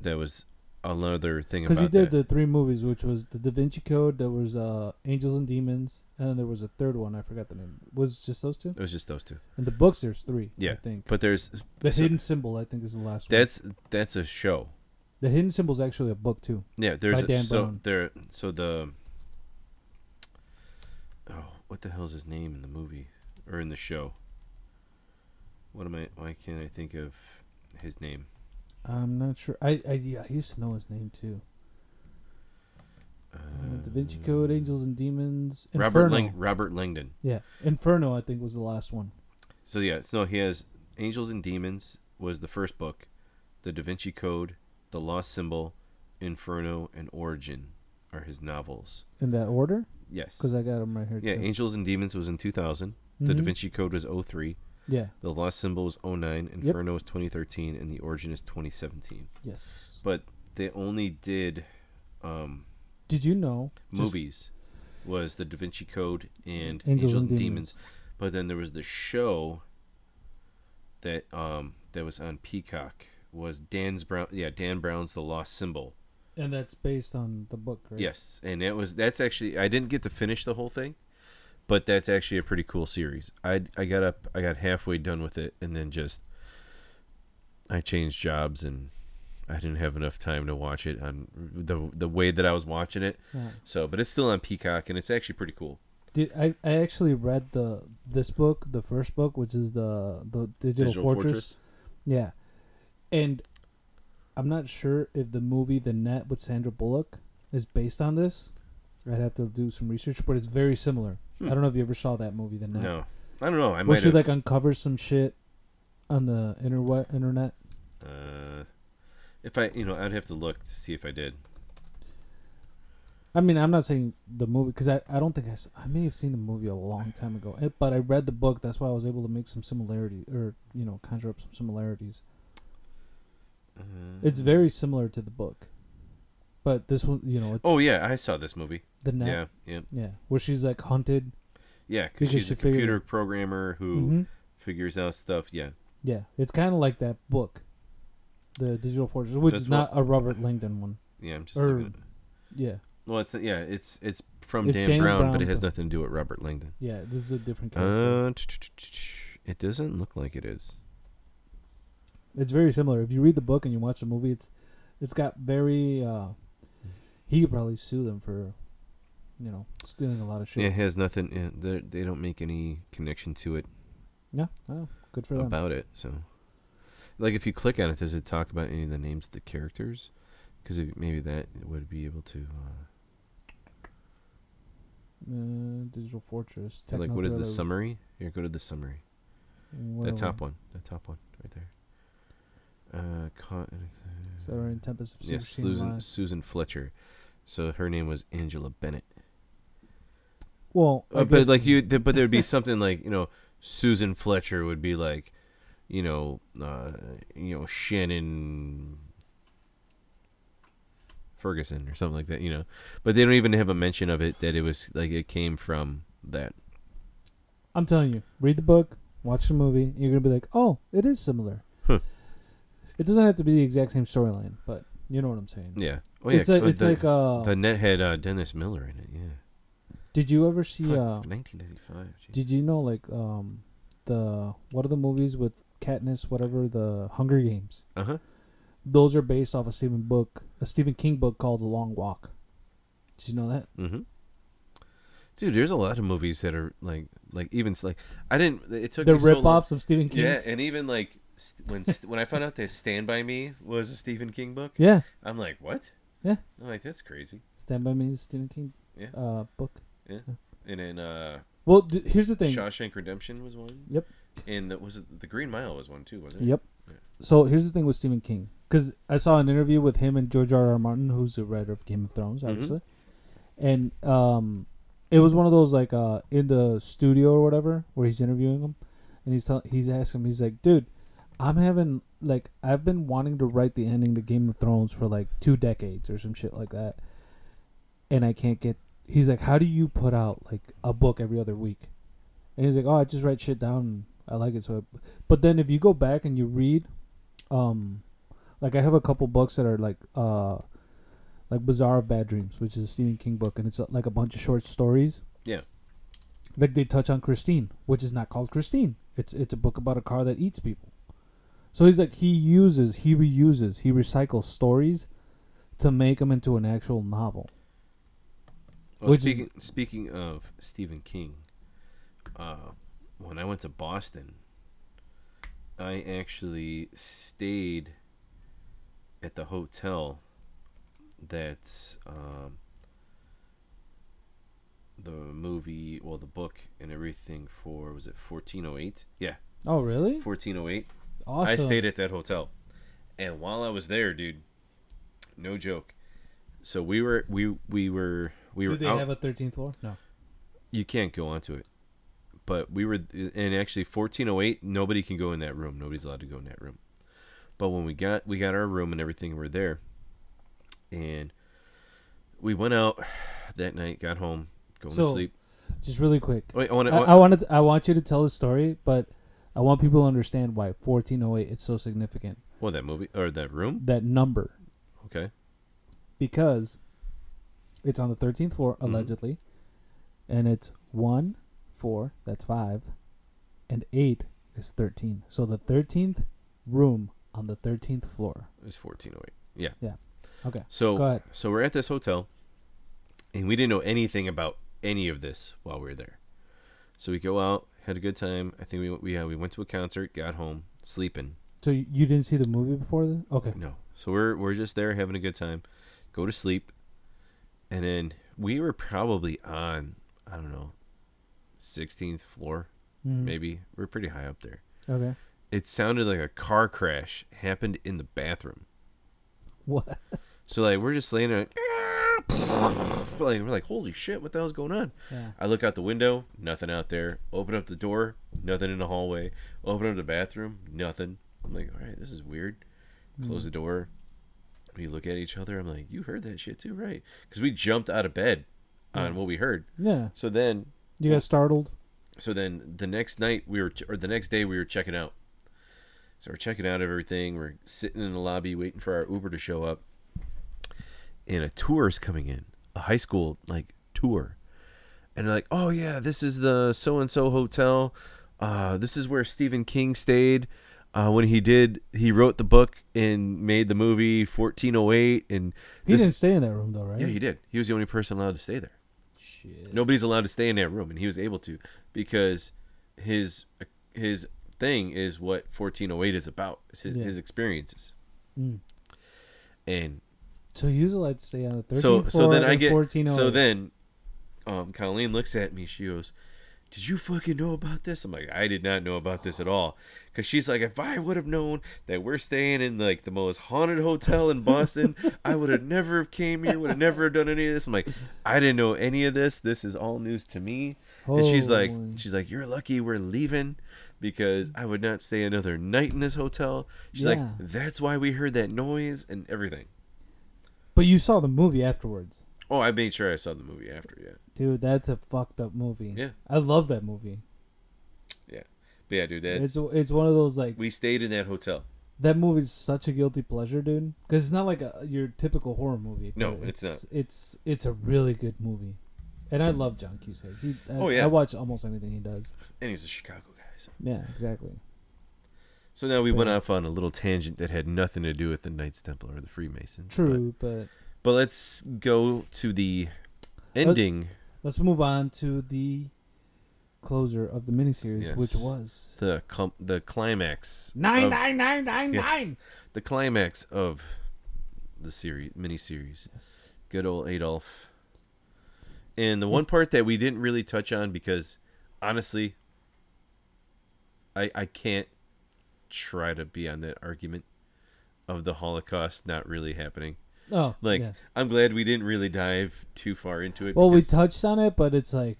That was another thing about Because he did that. the three movies, which was the Da Vinci Code, there was uh, Angels and Demons, and then there was a third one. I forgot the name. Was it just those two? It was just those two. In the books, there's three. Yeah, I think But there's the so- Hidden Symbol. I think is the last one. that's that's a show. The Hidden Symbol is actually a book too. Yeah, there's Dan so Brown. there so the oh what the hell is his name in the movie or in the show? What am I? Why can't I think of his name? I'm not sure. I I, yeah, I used to know his name too. Uh, da Vinci Code, Angels and Demons, Inferno. Robert Lang- Robert Langdon. Yeah, Inferno. I think was the last one. So yeah, so he has Angels and Demons was the first book, the Da Vinci Code, the Lost Symbol, Inferno, and Origin are his novels. In that order, Yes. because I got them right here. Yeah, too. Angels and Demons was in 2000. The Da Mhm. Vinci Code was 03. Yeah. The Lost Symbol was 09, Inferno was 2013, and The Origin is 2017. Yes. But they only did um, Did you know? just- movies. Was the Da Vinci Code and Angels Angels, and and Demons. Demons. But then there was the show that um that was on Peacock was Dan's Brown yeah Dan Brown's The Lost Symbol. And that's based on the book, right? Yes, and it was that's actually I didn't get to finish the whole thing, but that's actually a pretty cool series. I I got up I got halfway done with it and then just I changed jobs and I didn't have enough time to watch it on the the way that I was watching it. Yeah. So, but it's still on Peacock and it's actually pretty cool. Did I? I actually read the this book, the first book, which is the the Digital, Fortress. Yeah, and I'm not sure if the movie The Net with Sandra Bullock is based on this. I'd have to do some research, but it's very similar. Hmm. I don't know if you ever saw that movie, The Net. No, I don't know. I might she like uncover some shit on the interweb internet. uh, if I, you know, I'd have to look to see if I did. I mean, I'm not saying the movie because I, I don't think I, I may have seen the movie a long time ago, eh, but I read the book. That's why I was able to make some similarity or you know conjure up some similarities. Uh, It's very similar to the book, but this one, you know, it's Oh yeah, I saw this movie. the net, Yeah, yeah, yeah, where she's like hunted. yeah. Because she's she a computer programmer who hmm figures out stuff. Yeah. Yeah, it's kind of like that book, the Digital Fortress, which That's is not a Robert Langdon one. Yeah, I'm just Or- Yeah, Well, it's yeah, it's it's from It's Dan, Dan Brown, but it has nothing to do with Robert Langdon. yeah, this is a different character. Uh, it doesn't look like it is. it's very similar. If you read the book and you watch the movie, it's it's got very. uh He could probably sue them for, you know, stealing a lot of shit. Yeah, it has nothing. Yeah, they they don't make any connection to it Yeah, good for them. about it. So, like, if you click on it, does it talk about any of the names of the characters? Because maybe that would be able to. Uh, Uh, Digital Fortress. like, what is the summary? Here, go to the summary. The top one. The top one, right there. Uh, con- Sorry, in Tempest of yes, Susan Susan Fletcher. So her name was Angela Bennett. Well, Uh, but like you, but there'd be something like you know Susan Fletcher would be like, you know, uh, you know Shannon Ferguson or something like that, you know. But they don't even have a mention of it that it was like it came from that. I'm telling you, read the book, watch the movie. You're gonna be like, oh, it is similar. Huh. It doesn't have to be the exact same storyline, but you know what I'm saying. Yeah. Oh yeah. it's a, uh, it's the, like uh. the net had uh, Dennis Miller in it. Yeah. did you ever see uh? 1995. geez. Did you know like um, the what are the movies with Katniss? Whatever the Hunger Games. Uh huh. Those are based off a Stephen book, a Stephen King book called The Long Walk. Did you know that? Mm-hmm. Dude, there's a lot of movies that are like, like even like I didn't. It took The me so long- rip-offs of Stephen King. Yeah, and even like when when I found out that Stand by Me was a Stephen King book, yeah. I'm like, what? Yeah. I'm like, that's crazy. Stand by Me is a Stephen King Yeah. uh, book. Yeah. And then uh, Well, d- here's the thing. Shawshank Redemption was one. Yep. And the, was it the Green Mile was one too? Wasn't it? Yep. Yeah. So here's the thing with Stephen King, because I saw an interview with him and George R. R. Martin, who's the writer of Game of Thrones, Mhm. and um, it was one of those like uh in the studio or whatever where he's interviewing him, and he's tell- he's asking him, he's like, dude, I'm having like I've been wanting to write the ending to Game of Thrones for like two decades or some shit like that, and I can't get. He's like, how do you put out like a book every other week? And he's like, oh, I just write shit down. And I like it so. I, but then if you go back and you read, um, like I have a couple books that are like uh, like Bazaar of Bad Dreams, which is a Stephen King book, and it's uh, like a bunch of short stories. Yeah. Like they touch on Christine, which is not called Christine. It's it's a book about a car that eats people. So he's like he uses, he reuses, he recycles stories to make them into an actual novel. Well, Which is- speaking speaking of Stephen King, uh, when I went to Boston, I actually stayed at the hotel that's um, the movie, well, the book and everything for was it fourteen oh eight? Yeah, Oh really? fourteen oh eight. Awesome. I stayed at that hotel, and while I was there, dude, no joke. So we were we we were we Do were they out. have a thirteenth floor? No. you can't go onto it, but we were and actually fourteen oh eight. Nobody can go in that room. Nobody's allowed to go in that room. But when we got we got our room and everything, we're there, and we went out that night. Got home, going to sleep. Just really quick. Wait, I want I, I to. wanted. I want you to tell the story, but I want people to understand why 1408 is so significant. Well, that movie or that room. That number, Okay. because it's on the 13th floor Mhm. allegedly, and it's one, four. That's five, and eight is 13. So the 13th room on the 13th floor. is fourteen oh eight. Yeah. Yeah. Okay. So Go ahead. So we're at this hotel, and we didn't know anything about any of this while we were there. So we go out, had a good time. I think we we yeah, we went to a concert, got home, sleeping. So you didn't see the movie before then? Okay. No, so we're we're just there having a good time. Go to sleep, and then we were probably on I don't know, sixteenth floor Mhm. maybe. We're pretty high up there. Okay. It sounded like a car crash happened in the bathroom. What? So like we're just laying there, like, like we're like, holy shit, what the hell's going on? Yeah. I look out the window, nothing out there. Open up the door, nothing in the hallway. Open up the bathroom, nothing. I'm like, all right, this is weird. Close the mm. door. We look at each other. I'm like, you heard that shit too, right? Because we jumped out of bed on what we heard. Yeah. So then, You got startled. so then the next night we were, or the next day we were checking out. So we're checking out of everything. We're sitting in the lobby waiting for our Uber to show up. And a tour is coming in, a high school like tour. And they're like, oh yeah, this is the so and so hotel. Uh, this is where Stephen King stayed uh, when he did. He wrote the book and made the movie 1408. And He this- didn't stay in that room though, right? yeah, he did. He was the only person allowed to stay there. Shit. Nobody's allowed to stay in that room, and he was able to because his his thing is what 1408 is about. It's his, Yeah. his experiences, Mm. and So he was allowed to stay on the 13th so so then I get 1408. so then, um, Colleen looks at me. She goes, did you fucking know about this? I'm like, I did not know about this at all. Cause she's like, if I would have known that we're staying in like the most haunted hotel in Boston, I would have never have came here, would have never done any of this. I'm like, I didn't know any of this. This is all news to me. And she's like, she's like, you're lucky we're leaving because I would not stay another night in this hotel. She's like, that's why we heard that noise and everything. But you saw the movie afterwards. Oh, I made sure I saw the movie after, yeah. Dude, that's a fucked up movie. Yeah. I love that movie. Yeah, but yeah, dude, that's, It's it's one of those like we stayed in that hotel. that movie's such a guilty pleasure, dude. Because it's not like a, your typical horror movie. No, it's it's It's it's a really good movie, and I love John Cusack. He, I, Oh, yeah. I watch almost anything he does. And he's a Chicago guy. So, Yeah, exactly. So now we went off on a little tangent that had nothing to do with the Knights Templar or the Freemasons. True, but But, but let's go to the ending, let's move on to the closer of the miniseries, which was the com- the climax. nine of- nine nine nine Yes. nine. The climax of the series, miniseries. Yes. Good old Adolf. And the one part that we didn't really touch on because honestly, I I can't try to be on that argument of the Holocaust not really happening. Oh, Like yeah. I'm glad we didn't really dive too far into it. Well, we touched on it, but it's like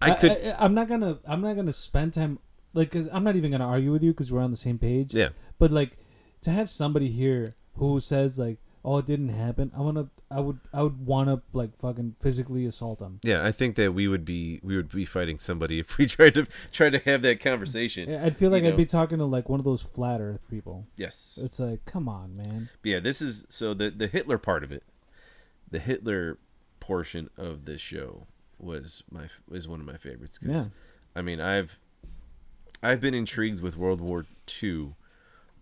I could I, am not gonna. I'm not gonna spend time like. Cause I'm not even gonna argue with you because we're on the same page. yeah. But like, to have somebody here who says like, "Oh, it didn't happen," I wanna. I would. I would want to like fucking physically assault them. Yeah, I think that we would be we would be fighting somebody if we tried to try to have that conversation. I'd feel like You I'd know. be talking to like one of those flat Earth people. Yes. It's like, come on, man. But yeah, this is so the the Hitler part of it, the Hitler portion of this show was my is one of my favorites. 'cause, Yeah. I mean, I've I've been intrigued with World War II,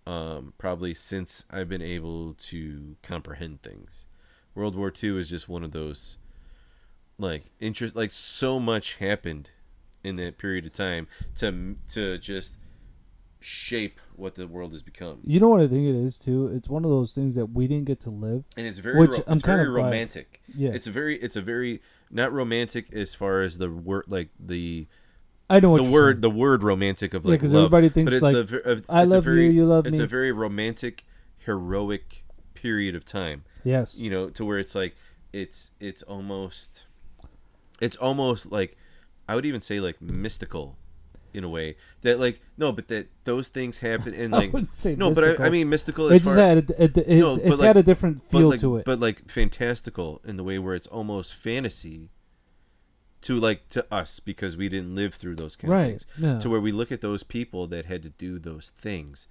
um, probably since I've been able to comprehend things. World War II is just one of those, like interest, like so much happened in that period of time to to just shape what the world has become. You know what I think it is too. It's one of those things that we didn't get to live. and it's very Which ro- I'm it's very kind of romantic. Yeah, It's a very it's a very not romantic as far as the word like the I know what the word the word romantic of Yeah, like because love. everybody But thinks it's like the of- I it's a love very, you, you love It's me. a very romantic, heroic period of time. yes, You know, to where it's like it's it's almost it's almost like I would even say like mystical in a way that like no but that those things happen and I like wouldn't say no but I, I mean mystical as just far had a, it, it, No, it's like- got a different feel like, to it. But like fantastical in the way where it's almost fantasy to like to us because we didn't live through those kind of right? things. Yeah. To where we look at those people that had to do those things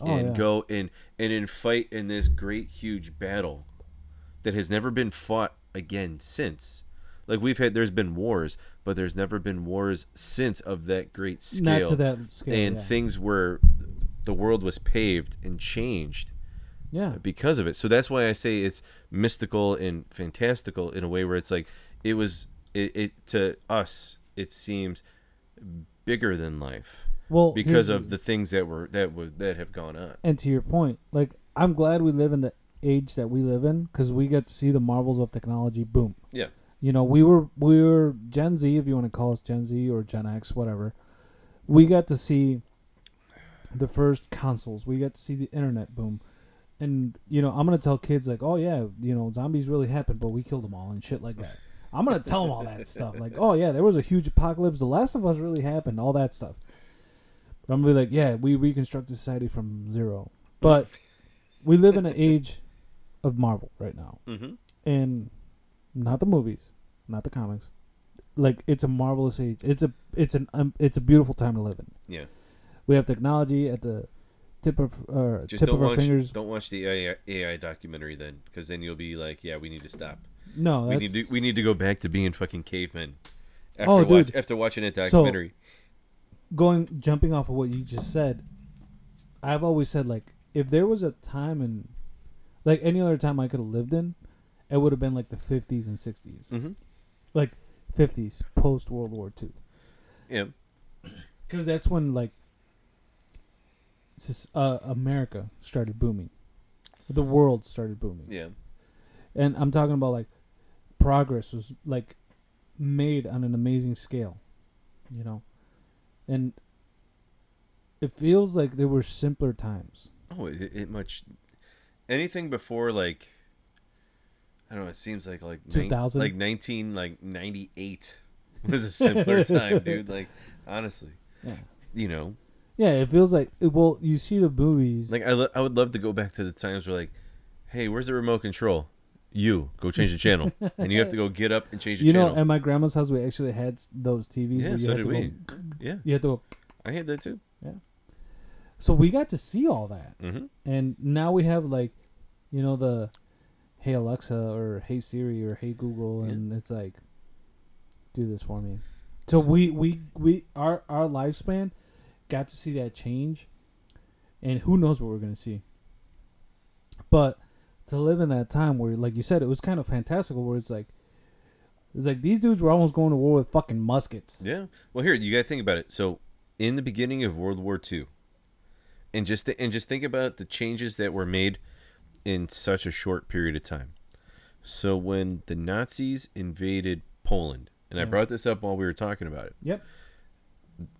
Oh, and yeah. go and and in fight in this great huge battle that has never been fought again since. Like we've had there's been wars, but there's never been wars since of that great scale Not to that scale. and yeah. things were the world was paved and changed yeah. because of it. So that's why I say it's mystical and fantastical in a way where it's like it was it, it to us it seems bigger than life Well, because of the things that were that that have gone on. and to your point, like I'm glad we live in the age that we live in because we get to see the marvels of technology. Boom. Yeah. You know, we were we were Gen Z, if you want to call us Gen Z or Gen X, whatever. We got to see the first consoles. We got to see the internet boom. And you know, I'm gonna tell kids like, oh yeah, you know, zombies really happened, but we killed them all and shit like that. I'm gonna tell them all that stuff, like, oh yeah, there was a huge apocalypse. The Last of Us really happened, all that stuff. But I'm gonna be like, yeah, we reconstructed society from zero, but we live in an age of Marvel right now, Mm-hmm. and not the movies, not the comics. Like it's a marvelous age. It's a it's an um, it's a beautiful time to live in. Yeah. We have technology at the tip of uh, Just tip don't of our watch fingers. don't watch the AI, AI documentary then, because then you'll be like, yeah, we need to stop. No, we need to we need to go back to being fucking cavemen. After Oh, watch, dude. after watching that So- documentary. going jumping off of what you just said. I've always said like if there was a time in like any other time I could have lived in, it would have been like the 50s and 60s. mm-hmm. Like 50s post World War II. Yeah. Cuz that's when like sis- uh, America started booming. The world started booming. Yeah. And I'm talking about like progress was like made on an amazing scale. You know, and it feels like there were simpler times. Oh, it, it much anything before like I don't know. It seems like like 2000? like nineteen like ninety eight was a simpler time, dude. Like honestly, Yeah. you know, Yeah, it feels like well, you see the movies. like I lo- I would love to go back to the times where like, hey, where's the remote control? You go change the channel, and you have to go get up and change the channel. you know, at my grandma's house, we actually had those TVs. Yeah, where you so had did to we. Go, yeah, you had to go. I had that too. Yeah. So we got to see all that, Mm-hmm. and now we have like, you know, the Hey Alexa or Hey Siri or Hey Google, Yeah. and it's like, do this for me. So we we we our our lifespan got to see that change, and who knows what we're gonna see. But to live in that time where, like you said, it was kind of fantastical. Where it's like, it's like these dudes were almost going to war with fucking muskets. Yeah. Well, here you got to think about it. So, in the beginning of World War II, and just th- and just think about the changes that were made in such a short period of time. So, when the Nazis invaded Poland, and I brought this up while we were talking about it, Yep.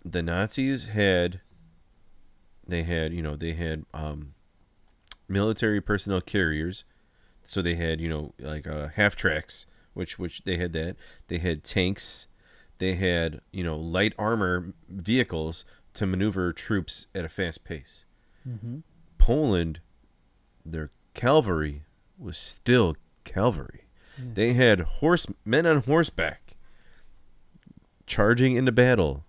the Nazis had they had you know they had um, military personnel carriers, so they had you know like uh, half tracks, which which they had that they had tanks, they had you know light armor vehicles to maneuver troops at a fast pace. Mm-hmm. Poland, their cavalry was still cavalry. Yeah. They had horse men on horseback charging into battle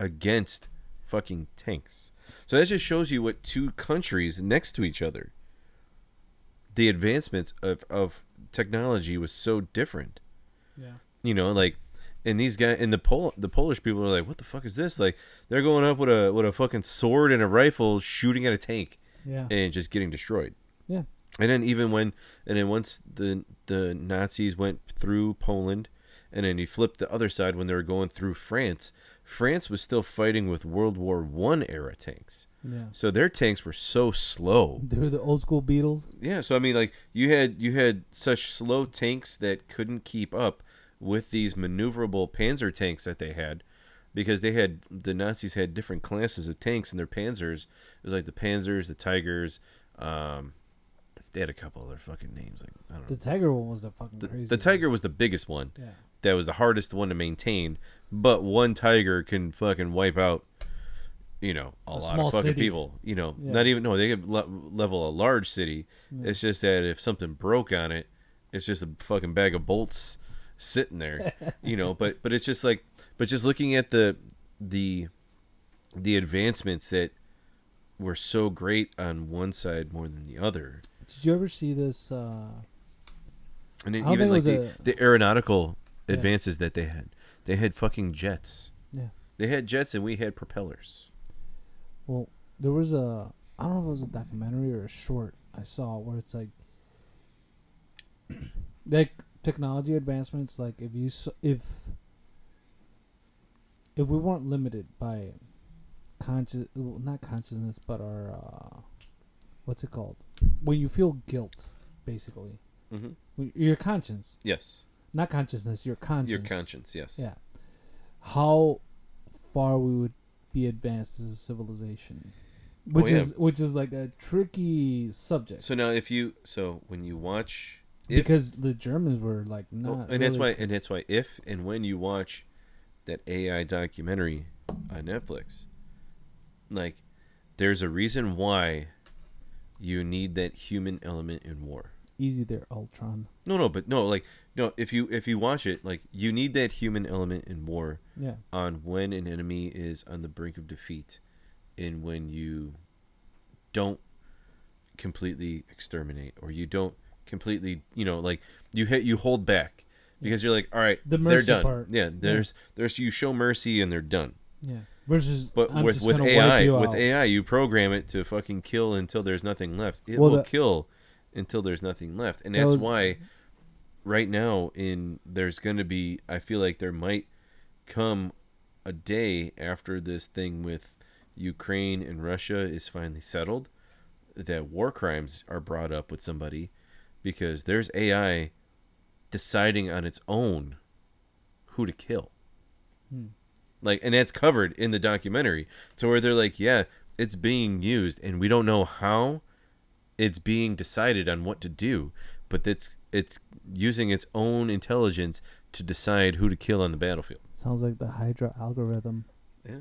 against fucking tanks. So that just shows you what two countries next to each other. The advancements of, of technology was so different. Yeah. You know, like and these guys and the Pol the Polish people are like, What the fuck is this? Like they're going up with a with a fucking sword and a rifle shooting at a tank Yeah. and just getting destroyed. Yeah. And then even when and then once the the Nazis went through Poland and then he flipped the other side when they were going through France, France was still fighting with World War One era tanks. Yeah. So their tanks were so slow. They were the old school Beatles. Yeah, so I mean like you had you had such slow tanks that couldn't keep up with these maneuverable panzer tanks that they had because they had the Nazis had different classes of tanks and their panzers. It was like the panzers, the tigers, um they had a couple other fucking names like I don't know. The Tiger one was the fucking The, crazy. the tiger was the biggest one. Yeah. That was the hardest one to maintain, but one tiger can fucking wipe out you know, a, A lot of fucking city. people. You know, Yeah. not even no, they could le- level a large city. Yeah. It's just that if something broke on it, it's just a fucking bag of bolts sitting there. you know, but but it's just like, but just looking at the the the advancements that were so great on one side more than the other, Did you ever see this? Uh, and then even like the, a- the aeronautical Yeah. advances that they had. They had fucking jets. yeah. They had jets, and we had propellers. Well, there was a. I don't know if it was a documentary or a short I saw where it's like, like technology advancements. Like if you if if we weren't limited by conscious, well, not consciousness, but our uh, what's it called? When you feel guilt, basically, Mm-hmm. Your conscience, Yes, not consciousness, your conscience. your conscience. Yes. Yeah. How far we would be advanced as a civilization. Oh, which yeah. is which is like a tricky subject. So now, if you so when you watch, if, because the Germans were like Well, not and that's why and that's why if and when you watch that AI documentary on Netflix, like there's a reason why you need that human element in war. easy there, Ultron. No, no, but no, like no, if you if you watch it, like you need that human element in war Yeah. on when an enemy is on the brink of defeat and when you don't completely exterminate or you don't completely you know like you hit you hold back because you're like all right The they're done part. yeah there's there's you show mercy and they're done Yeah. Versus but I'm with with AI with out. AI you program it to fucking kill until there's nothing left it Well, will the- kill until there's nothing left and That that's was- why right now in there's going to be I feel like there might come a day after this thing with Ukraine and Russia is finally settled that war crimes are brought up with somebody because there's AI deciding on its own who to kill. Hmm. Like, and that's covered in the documentary to where they're like, yeah, it's being used, and we don't know how it's being decided on what to do, but it's it's using its own intelligence to decide who to kill on the battlefield. Sounds like the Hydra algorithm. Yeah.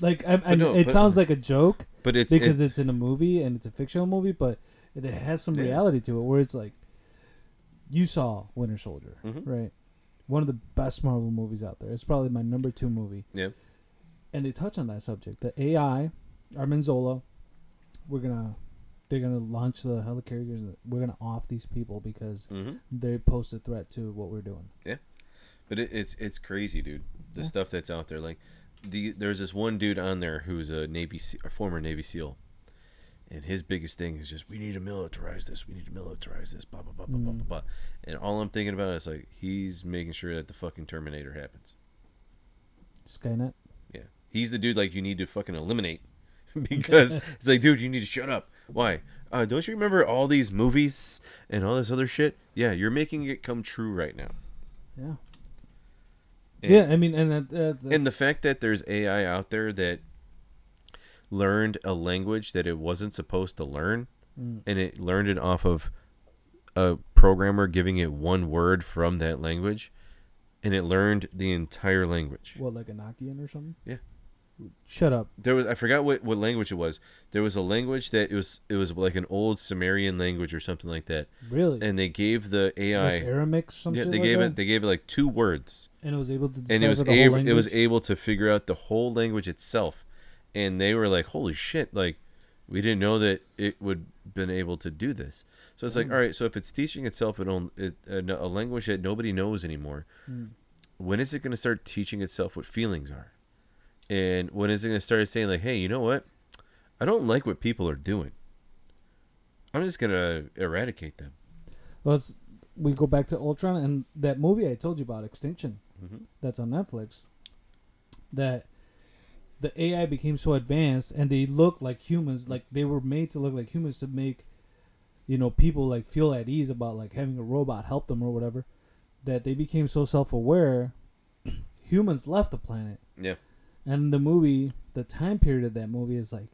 Like I, I, no, it but- sounds like a joke But it's because it- it's in a movie and it's a fictional movie, but it has some Yeah. reality to it. Where it's like, you saw Winter Soldier, Mhm. right? One of the best Marvel movies out there. It's probably my number two movie. yeah, and they touch on that subject. The AI, Arnim Zola, we're gonna, they're gonna launch the helicarriers. We're gonna off these people because hmm they pose a threat to what we're doing. Yeah, but it, it's it's crazy, dude. The Yeah. stuff that's out there, like the there's this one dude on there who's a Navy a former Navy SEAL, and his biggest thing is just we need to militarize this, we need to militarize this, blah blah blah blah blah Mm. blah blah. And all I'm thinking about is like he's making sure that the fucking Terminator happens. Skynet. Yeah, he's the dude like you need to fucking eliminate because it's like, dude, you need to shut up. Why? Uh, don't you remember all these movies and all this other shit? Yeah, you're making it come true right now. Yeah. And, yeah, I mean, and that, that's, and the fact that there's AI out there that learned a language that it wasn't supposed to learn, Mm. and it learned it off of a programmer giving it one word from that language, and it learned the entire language. what like a Akkadian or something. Yeah. Shut up. there was I forgot what, what language it was. There was a language that it was it was like an old Sumerian language or something like that, Really? and they gave the AI. like Aramaic, or some yeah, they like gave that? it. They gave it like two words, and it was able to and it was able. It was able to figure out the whole language itself, and they were like, "Holy shit!" Like, we didn't know that it would been able to do this. So it's like, Mm. all right. So if it's teaching itself an it, a, a language that nobody knows anymore, Mm. when is it going to start teaching itself what feelings are? And when is it going to start saying like, "Hey, you know what? I don't like what people are doing. I'm just going to eradicate them." Well, it's, we go back to Ultron and that movie I told you about, Extinction, Mm-hmm. that's on Netflix. That the AI became so advanced and they look like humans, like they were made to look like humans to make, you know, people like feel at ease about like having a robot help them or whatever. That they became so self-aware, humans left the planet. Yeah. And the movie, the time period of that movie is like,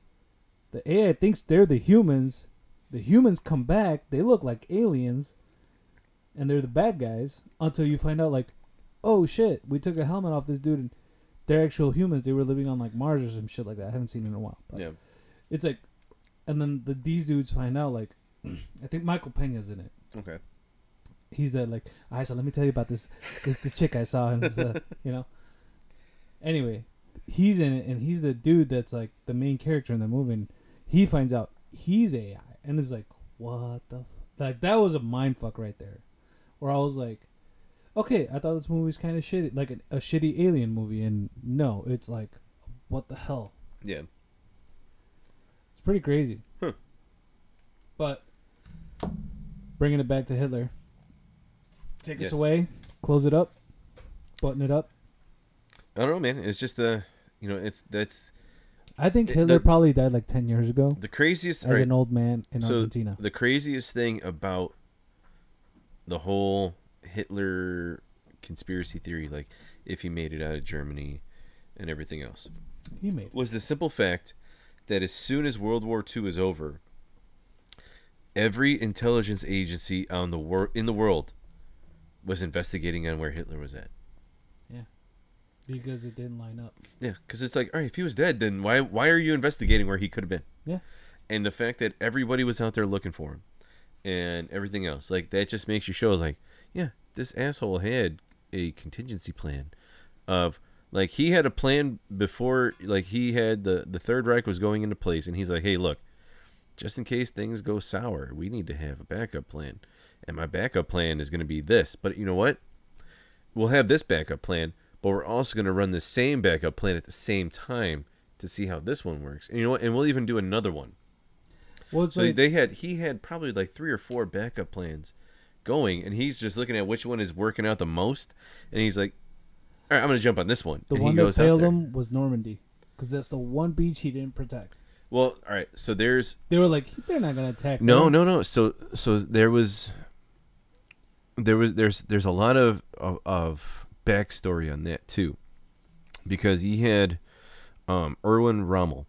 the AI thinks they're the humans. The humans come back. They look like aliens, and they're the bad guys. Until you find out, like, oh shit, we took a helmet off this dude, and they're actual humans. They were living on like Mars or some shit like that. I haven't seen it in a while. But Yeah. It's like, and then the these dudes find out like, I think Michael Pena's in it. Okay. He's that like, all right, so let me tell you about this this the chick I saw, and the, you know. Anyway, he's in it, and he's the dude that's like the main character in the movie. And he finds out he's AI, and is like, what the f-? like that was a mind fuck right there, where I was like, okay, I thought this movie was kind of shitty, like a, a shitty alien movie, and no, it's like, what the hell? Yeah. It's pretty crazy. Huh. But bringing it back to Hitler, take Yes. us away, close it up, button it up. I don't know, man. It's just the, you know, it's that's I think It- Hitler the- probably died like ten years ago the craziest. as right, an old man in So, Argentina. the craziest thing about the whole Hitler conspiracy theory, like if he made it out of Germany and everything else, He made. it. was the simple fact that as soon as World War II is over, every intelligence agency on the wor- in the world was investigating on where Hitler was at. Because it didn't line up. Yeah, because it's like, all right, if he was dead, then why why are you investigating where he could have been? Yeah. And the fact that everybody was out there looking for him, and everything else, like that, just makes you show, like, yeah, this asshole had a contingency plan, of like he had a plan before, like he had the the Third Reich was going into place, and he's like, hey, look, just in case things go sour, we need to have a backup plan, and my backup plan is going to be this. But you know what? We'll have this backup plan, but we're also going to run the same backup plan at the same time to see how this one works. And you know what? And we'll even do another one. Well, So like, they had he had probably like three or four backup plans going, and he's just looking at which one is working out the most, and he's like, "All right, I'm going to jump on this one." the and one that failed him was Normandy, because that's the one beach he didn't protect. Well, all right. So there's They were like, they're not gonna attack. No, them." no, no. So so there was there was there's there's a lot of of, of backstory on that too. because he had um, Erwin Rommel,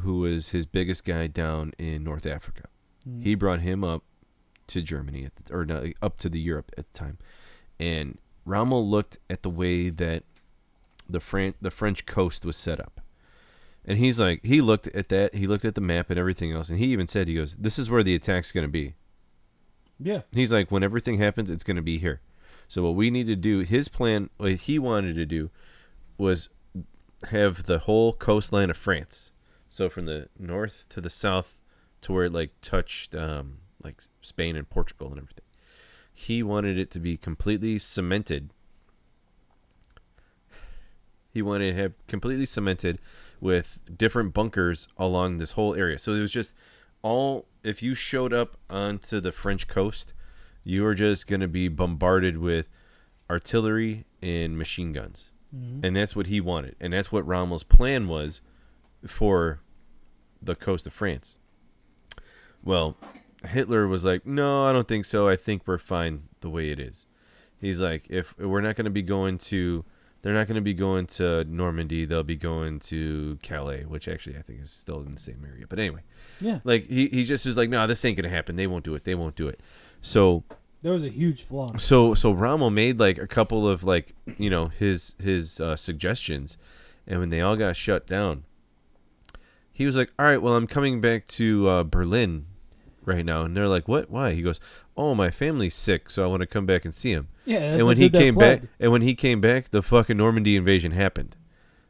who was his biggest guy down in North Africa. Mm. He brought him up to Germany at the, or no, up to the Europe at the time, and Rommel looked at the way that the Fran- the French coast was set up, and he's like, he looked at that, he looked at the map and everything else, and he even said, he goes, "This is where the attack's going to be." yeah. He's like, when everything happens, it's going to be here. So what we need to do, his plan, what he wanted to do, was have the whole coastline of France. So from the north to the south, to where it like touched um, like Spain and Portugal and everything. He wanted it to be completely cemented. He wanted to have completely cemented with different bunkers along this whole area. So it was just all if you showed up onto the French coast, you are just going to be bombarded with artillery and machine guns. Mhm. And that's what he wanted. And that's what Rommel's plan was for the coast of France. Well, Hitler was like, "No, I don't think so. I think we're fine the way it is." He's like, "If we're not going to be going to they're not going to be going to Normandy, they'll be going to Calais, which actually I think is still in the same area. But anyway, Yeah. like he, he just is like, no, this ain't gonna happen. They won't do it. They won't do it. So There was a huge flaw. so so Rommel made like a couple of like you know his his uh, suggestions, and when they all got shut down, he was like, all right, well I'm coming back to uh, Berlin right now, and they're like, what? Why? He goes, oh my family's sick, so I want to come back and see him. Yeah. that's and when he came back, and when he came back, the fucking Normandy invasion happened,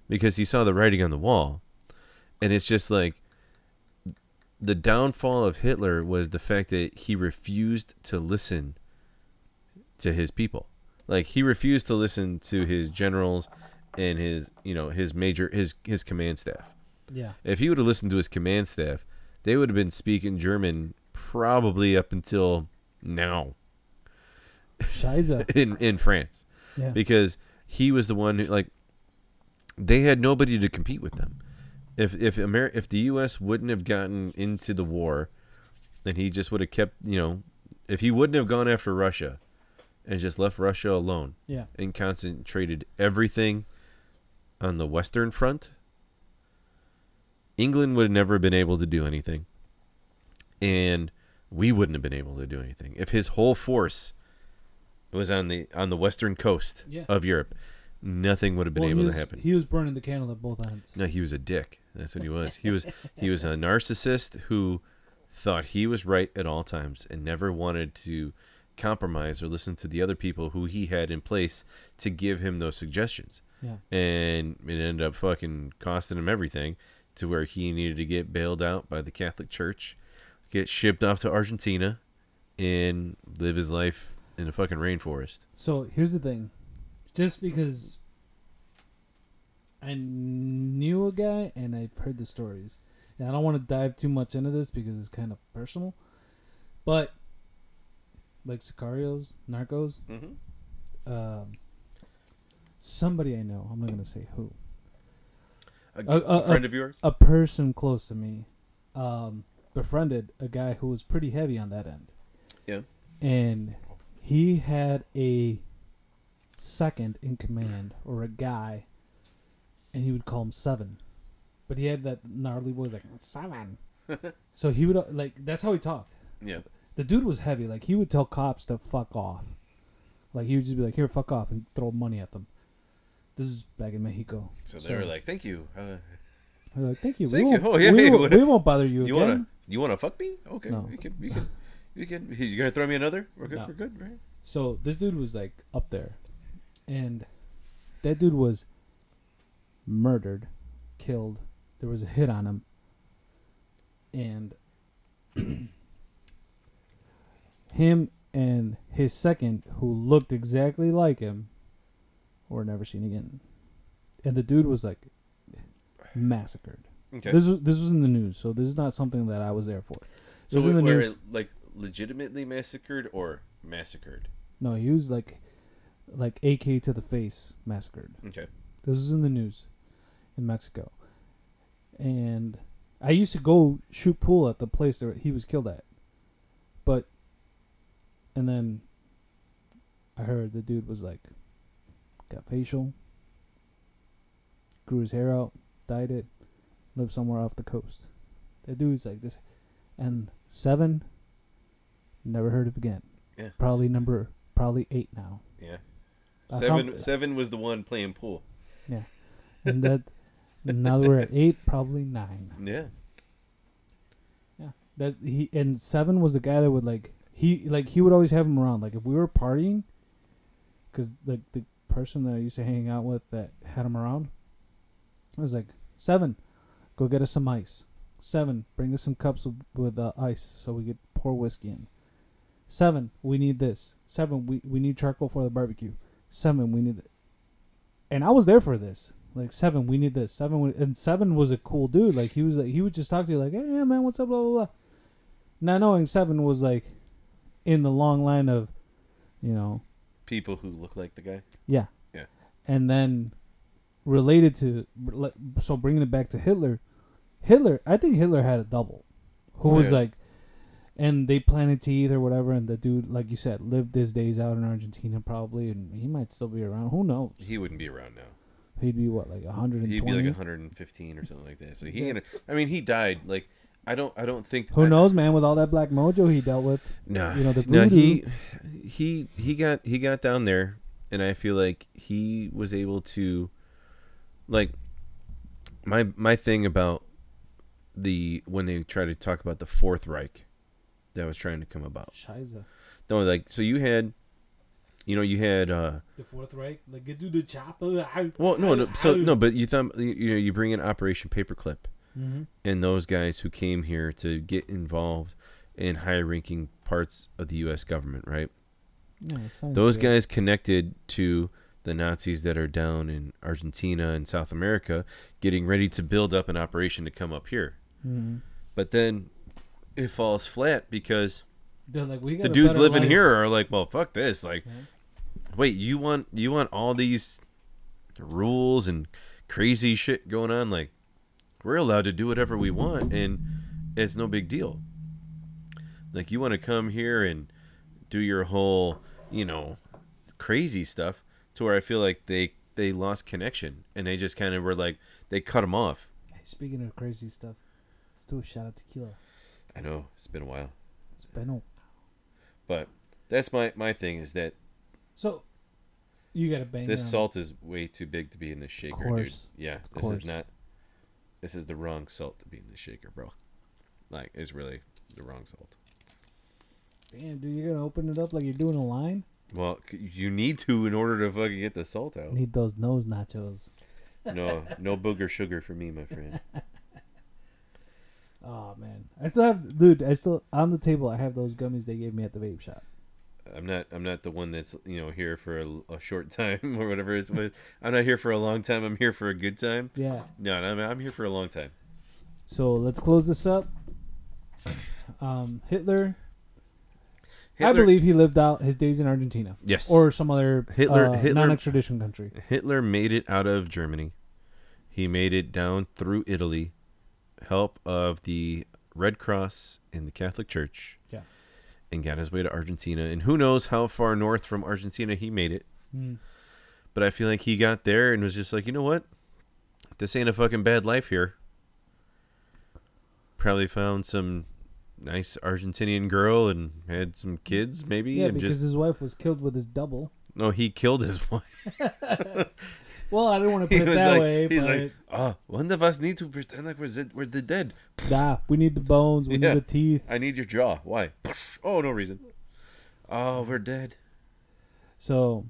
because he saw the writing on the wall, and it's just like the downfall of Hitler was the fact that he refused to listen to his people. Like he refused to listen to his generals and his, you know, his major his his command staff. Yeah. If he would have listened to his command staff, they would have been speaking German probably up until now Shiza. in in France Yeah. because he was the one who like they had nobody to compete with them. If if Amer- if the U.S. wouldn't have gotten into the war, then he just would have kept you know, if he wouldn't have gone after Russia, and just left Russia alone Yeah. and concentrated everything on the Western Front, England would have never been able to do anything, and we wouldn't have been able to do anything if his whole force was on the on the western coast Yeah. of Europe. Nothing would have been Well, able he to happen. He was burning the candle at both ends. No, he was a dick. That's what he was. He was he was a narcissist who thought he was right at all times and never wanted to compromise or listen to the other people who he had in place to give him those suggestions. Yeah. And it ended up fucking costing him everything to where he needed to get bailed out by the Catholic Church, get shipped off to Argentina and live his life in a fucking rainforest. So here's the thing, just because I knew a guy and I've heard the stories, and I don't want to dive too much into this because it's kind of personal, but like Sicarios, Narcos, Mm-hmm. um, somebody I know, I'm not gonna say who, A, uh, a friend of yours? a person close to me, um, befriended a guy who was pretty heavy on that end. Yeah. And he had a second in command or a guy, and he would call him Seven, but he had that gnarly voice like Seven. so he would uh, like that's how he talked. yeah. The dude was heavy. Like he would tell cops to fuck off. Like he would just be like, "Here, fuck off," and throw money at them. This is back in Mexico. So they were like, "Thank you. Uh, They're like, "Thank you. Thank we you. Won't, Oh, yeah, we, hey, won't, we won't bother you, you again." wanna you wanna fuck me? Okay, No. you can you can you can. You gonna throw me another? We're good. No. We're good, right? So this dude was like up there, and that dude was murdered, killed. There was a hit on him, and him and his second, who looked exactly like him, were never seen again. And the dude was like massacred. Okay. This was this was in the news, so this is not something that I was there for. It so was in the were news. it, like legitimately massacred or massacred? No, he was like, like AK to the face, massacred. Okay. This was in the news in Mexico. And I used to go shoot pool at the place that he was killed at. But and then I heard the dude was like got facial grew his hair out, dyed it, lived somewhere off the coast. That dude's like this, and seven. Never heard of again. Yeah. Probably number probably eight now, Yeah. That's Seven. how- seven was the one playing pool. Yeah. And that now that we're at eight, probably nine. Yeah. Yeah. That he and seven was the guy that would like he like he would always have him around. Like if we were partying, because like the person that I used to hang out with that had him around, I was like seven, go get us some ice. Seven, bring us some cups with, with uh, ice so we could pour whiskey in. Seven, we need this. Seven, we we need charcoal for the barbecue. Seven, we need. Th- and I was there for this. Like seven, we need this. Seven, and seven was a cool dude. Like he was like he would just talk to you like, hey yeah, man, what's up, blah blah blah. Not knowing seven was like in the long line of, you know, People who look like the guy. yeah. Yeah. And then related to so bringing it back to Hitler, Hitler, I think Hitler had a double, who Oh, was yeah. like, and they planted teeth or whatever, and the dude, like you said, lived his days out in Argentina probably, and he might still be around. Who knows? He wouldn't be around now. He'd be what like 120. He'd be like 115 or something like that. So he, had, I mean, he died. Like, I don't, I don't think. Who I- knows, man? With all that black mojo he dealt with, No, You know, the no, he, he, he got, he got down there, and I feel like he was able to, like, my, my thing about the when they try to talk about the Fourth Reich, that was trying to come about. Scheiße. No, like, so you had, you know, you had. uh The Fourth Reich, like get to the chopper. Well, no, no. So no, but you thought you you know you bring in Operation Paperclip, Mm-hmm. and those guys who came here to get involved in high-ranking parts of the U.S. government, right? Yeah, Those shit. guys connected to the Nazis that are down in Argentina and South America, getting ready to build up an operation to come up here. Mhm. But then it falls flat because like, we got the dudes living life. here are like, "Well, fuck this!" Like, Yeah. Wait, you want you want all these rules and crazy shit going on? Like, we're allowed to do whatever we want, and it's no big deal. Like, you want to come here and do your whole, you know, crazy stuff to where I feel like they they lost connection and they just kind of were like they cut them off. Hey, speaking of crazy stuff, let's do a shot of tequila. I know it's been a while, It's been a while. but that's my my thing is that so you got to bang this salt is way too big to be in the shaker, dude. course. Yeah, Of this is not. This is the wrong salt to be in the shaker, bro. Like, it's really the wrong salt. Damn, dude, you're gonna open it up like you're doing a line. Well, you need to in order to fucking get the salt out. Need those nose nachos. No, no booger sugar for me, my friend. Oh man, I still have, dude. I still on the table. I have those gummies they gave me at the vape shop. I'm not. I'm not the one that's you know here for a, a short time or whatever it's with. I'm not here for a long time. I'm here for a good time. Yeah. No, I'm, I'm here for a long time. So let's close this up. Um, Hitler, I believe he lived out his days in Argentina Yes. or some other Hitler- uh, Hitler- non-extradition country. Hitler made it out of Germany. He made it down through Italy, help of the Red Cross and the Catholic Church. And got his way to Argentina. And who knows how far north from Argentina he made it. Mm. But I feel like he got there and was just like, you know what? This ain't a fucking bad life here. Probably found some nice Argentinian girl and had some kids, maybe. Yeah, because just his wife was killed with his double. no, he killed his wife. Well, I didn't want to put it that like, way, he's but like, oh, one of us need to pretend like we're zed- we're the dead. nah, we need the bones, we Yeah. need the teeth. I need your jaw. Why? Oh, no reason. Oh, we're dead. So,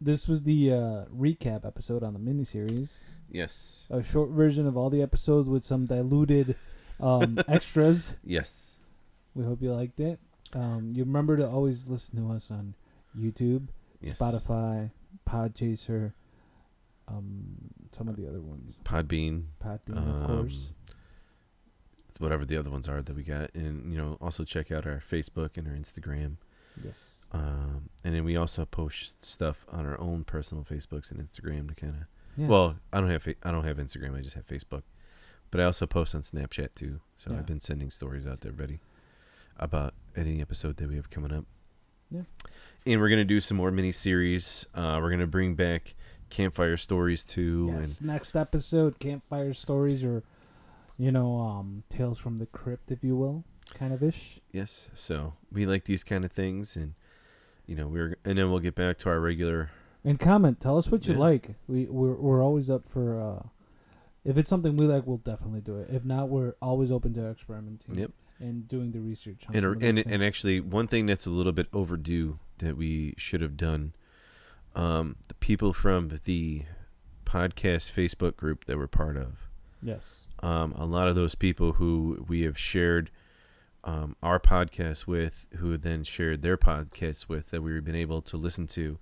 this was the uh, recap episode on the miniseries. Yes. A short version of all the episodes with some diluted um, extras. Yes. We hope you liked it. Um, you remember to always listen to us on YouTube, Yes. Spotify, Podchaser, um, some of the other ones. Podbean. Podbean, um, of course. whatever the other ones are that we got, and you know, also check out our Facebook and our Instagram. Yes. Um, and then we also post stuff on our own personal Facebooks and Instagram to kind of. yes. Well, I don't have fa- I don't have Instagram. I just have Facebook, but I also post on Snapchat too. So Yeah. I've been sending stories out to everybody about any episode that we have coming up. Yeah. And we're gonna do some more mini series. Uh, we're gonna bring back campfire stories too. Yes. Next episode, campfire stories or, you know, um, tales from the crypt, if you will, kind of ish. Yes, so we like these kind of things, and you know we're and then we'll get back to our regular. And comment. Tell us what you Yeah. like. We we're we're always up for. uh If it's something we like, we'll definitely do it. If not, we're always open to experimenting. Yep. And doing the research. On And and and actually, one thing that's a little bit overdue that we should have done. Um, the people from the podcast Facebook group that we're part of. yes. um, a lot of those people who we have shared um, our podcast with, who then shared their podcasts with, that we've been able to listen to.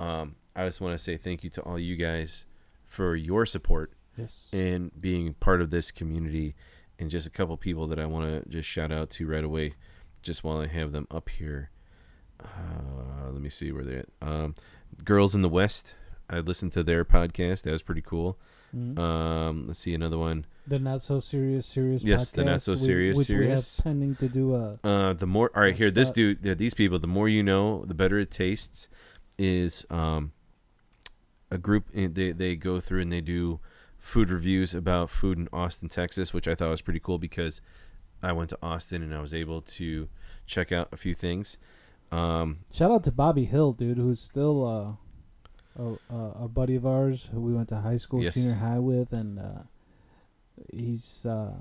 Um, I just want to say thank you to all you guys for your support Yes. and being part of this community. And just a couple people that I want to just shout out to right away, just while I have them up here. Uh, let me see where they're at. Um, Girls in the West. I listened to their podcast. That was pretty cool. Mhm. Um, let's see another one. the not so serious serious. Yes, the Not podcast, So Serious which Serious. we have pending to do a. Uh, the more all right here, this dude, these people, the more you know, the better it tastes. Is um, a group they they go through and they do food reviews about food in Austin, Texas, which I thought was pretty cool because I went to Austin and I was able to check out a few things. Um, Shout out to Bobby Hill, dude, who's still uh, a, a, buddy of ours who we went to high school, Yes. junior high with, and uh, he's uh,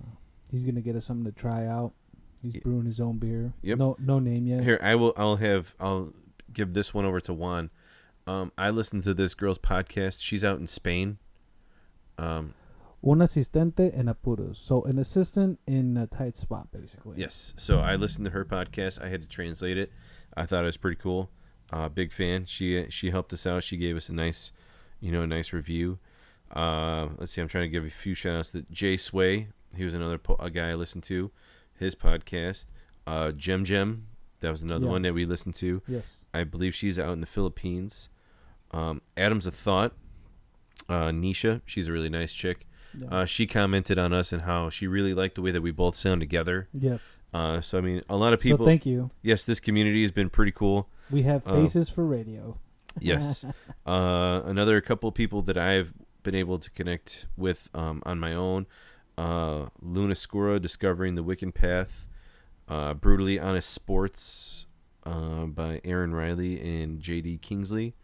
he's gonna get us something to try out. He's brewing his own beer. Yep. No no name yet. Here, I will. I'll have. I'll give this one over to Juan. Um, I listened to this girl's podcast. She's out in Spain. Um, Un asistente en apuros, so an assistant in a tight spot, basically. Yes. So I listened to her podcast. I had to translate it. I thought it was pretty cool. Uh, big fan. She she helped us out. She gave us a nice, you know, a nice review. Uh, let's see. I'm trying to give a few shout outs to Jay Sway. He was another po- a guy I listened to. His podcast. Uh, Gem Gem. That was another Yeah. one that we listened to. Yes. I believe she's out in the Philippines. Um, Adams a Thought. Uh, Nisha. She's a really nice chick. Yeah. Uh, she commented on us and how she really liked the way that we both sound together. yes. Uh, so I mean, a lot of people. So thank you. yes, this community has been pretty cool. We have Uh, faces for radio. Yes. uh, another couple people that I've been able to connect with um, on my own. Uh, Luna Scura, discovering the Wiccan Path. Uh, Brutally Honest Sports uh, by Aaron Riley and J.D. Kingsley.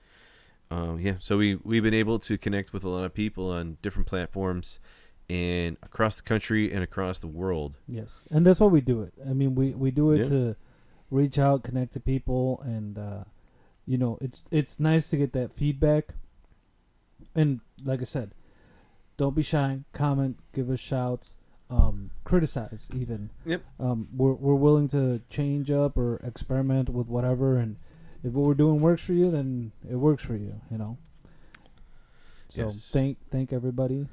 Uh, yeah, so we we've been able to connect with a lot of people on different platforms and across the country and across the world. Yes, and that's why we do it. I mean, we we do it Yeah. to reach out, connect to people, and uh, you know, it's it's nice to get that feedback. And like I said, don't be shy. Comment, give us shouts, um, criticize even. Yep. Um, we're we're willing to change up or experiment with whatever, and if what we're doing works for you, then it works for you. You know. So Yes. thank thank everybody.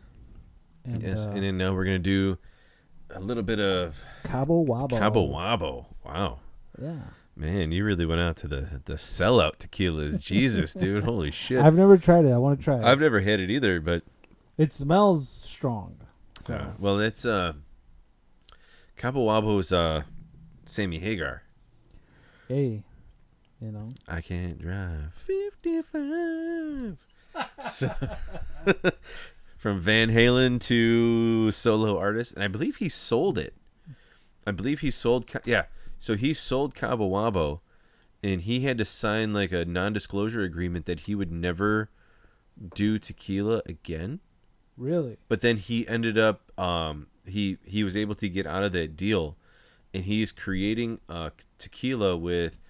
And, yes, uh, and then now we're gonna do a little bit of Cabo Wabo. Cabo Wabo. Wow. Yeah. Man, you really went out to the the sellout tequilas. Jesus, dude. Holy shit. I've never tried it. I want to try it. I've never had it either, but it smells strong. So uh, well, it's uh Cabo Wabo's uh Sammy Hagar. hey, you know, I can't drive 55. so, from Van Halen to solo artist, and I believe he sold it. I believe he sold. Yeah, so he sold Cabo Wabo, and he had to sign like a non-disclosure agreement that he would never do tequila again. really, But then he ended up um, he he was able to get out of that deal, and he's creating uh, tequila with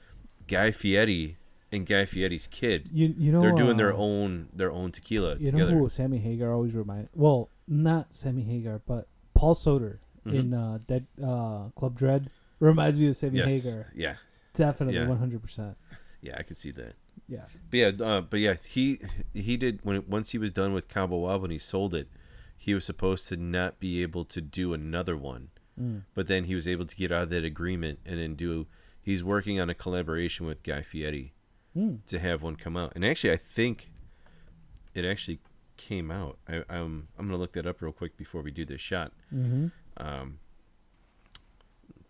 Guy Fieri and Guy Fieri's kid. you you know They're doing their uh, own their own tequila You together. know who Sammy Hagar always remind? Well, not Sammy Hagar, but Paul Soter Mhm. in uh, Dead uh, Club Dread reminds me of Sammy yes, Hagar. yeah, Definitely, one hundred percent. yeah, I could see that. Yeah. But yeah, uh, but yeah, he he did when once he was done with Cabo Wabo and he sold it, he was supposed to not be able to do another one. Mm. But then he was able to get out of that agreement and then do. He's working on a collaboration with Guy Fieri Mm. to have one come out. And actually, I think it actually came out. I, I'm I'm gonna look that up real quick before we do this shot. hmm Um,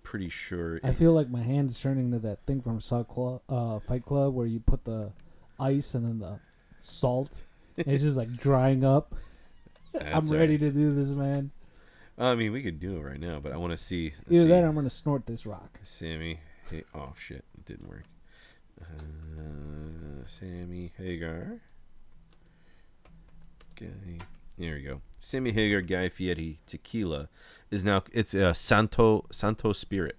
pretty sure. I it- feel like my hand is turning to that thing from Saw Club, uh, Fight Club, where you put the ice and then the salt it's just like drying up. I'm ready right. to do this, man. I mean, we could do it right now, but I want to see. Either see. that, or I'm gonna snort this rock. Sammy. Hey, oh shit, it didn't work. Uh, Sammy Hagar. Guy. There we go. Sammy Hagar Guy Fieri Tequila is now it's a Santo Santo Spirit.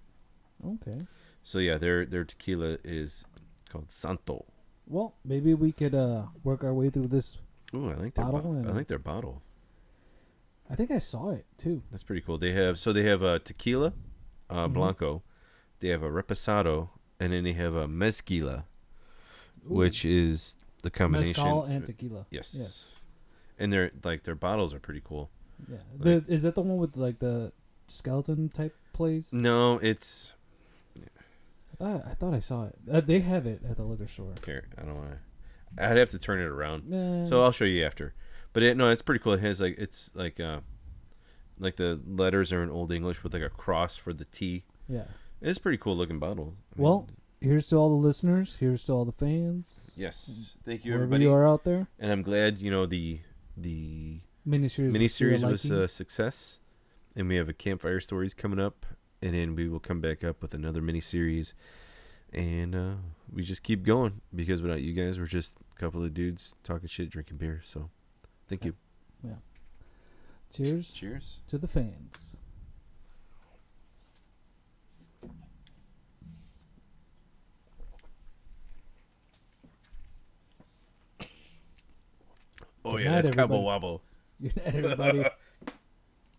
Okay. So yeah, their their tequila is called Santo. Well, maybe we could uh work our way through this. Ooh, I like their Bottle bottle. I like their bottle. I think I saw it too. That's pretty cool. They have so they have a tequila, uh, Mhm. blanco. They have a reposado, and then they have a mezquila, Ooh. which is the combination. mezcal and tequila. yes. Yes. And their like their bottles are pretty cool. Yeah. The, is that the one with like the skeleton type place? No, it's I thought I thought I saw it. Uh, they have it at the liquor store. here. I don't want to. I'd have to turn it around. Nah. So I'll show you after. But it, no, it's pretty cool. It has like it's like uh, like the letters are in Old English with like a cross for the T. yeah. It's a pretty cool looking bottle. I mean, Well, here's to all the listeners. Here's to all the fans. yes, thank you everybody. you are out there. And I'm glad you know the the Miniseries. miniseries was a success, and we have a campfire stories coming up, and then we will come back up with another miniseries, and uh, we just keep going because without you guys, we're just a couple of dudes talking shit, drinking beer. So, thank you. Yeah. cheers Cheers. to the fans. Oh Good yeah, night, that's Cabo everybody. Wabo. Good night, everybody.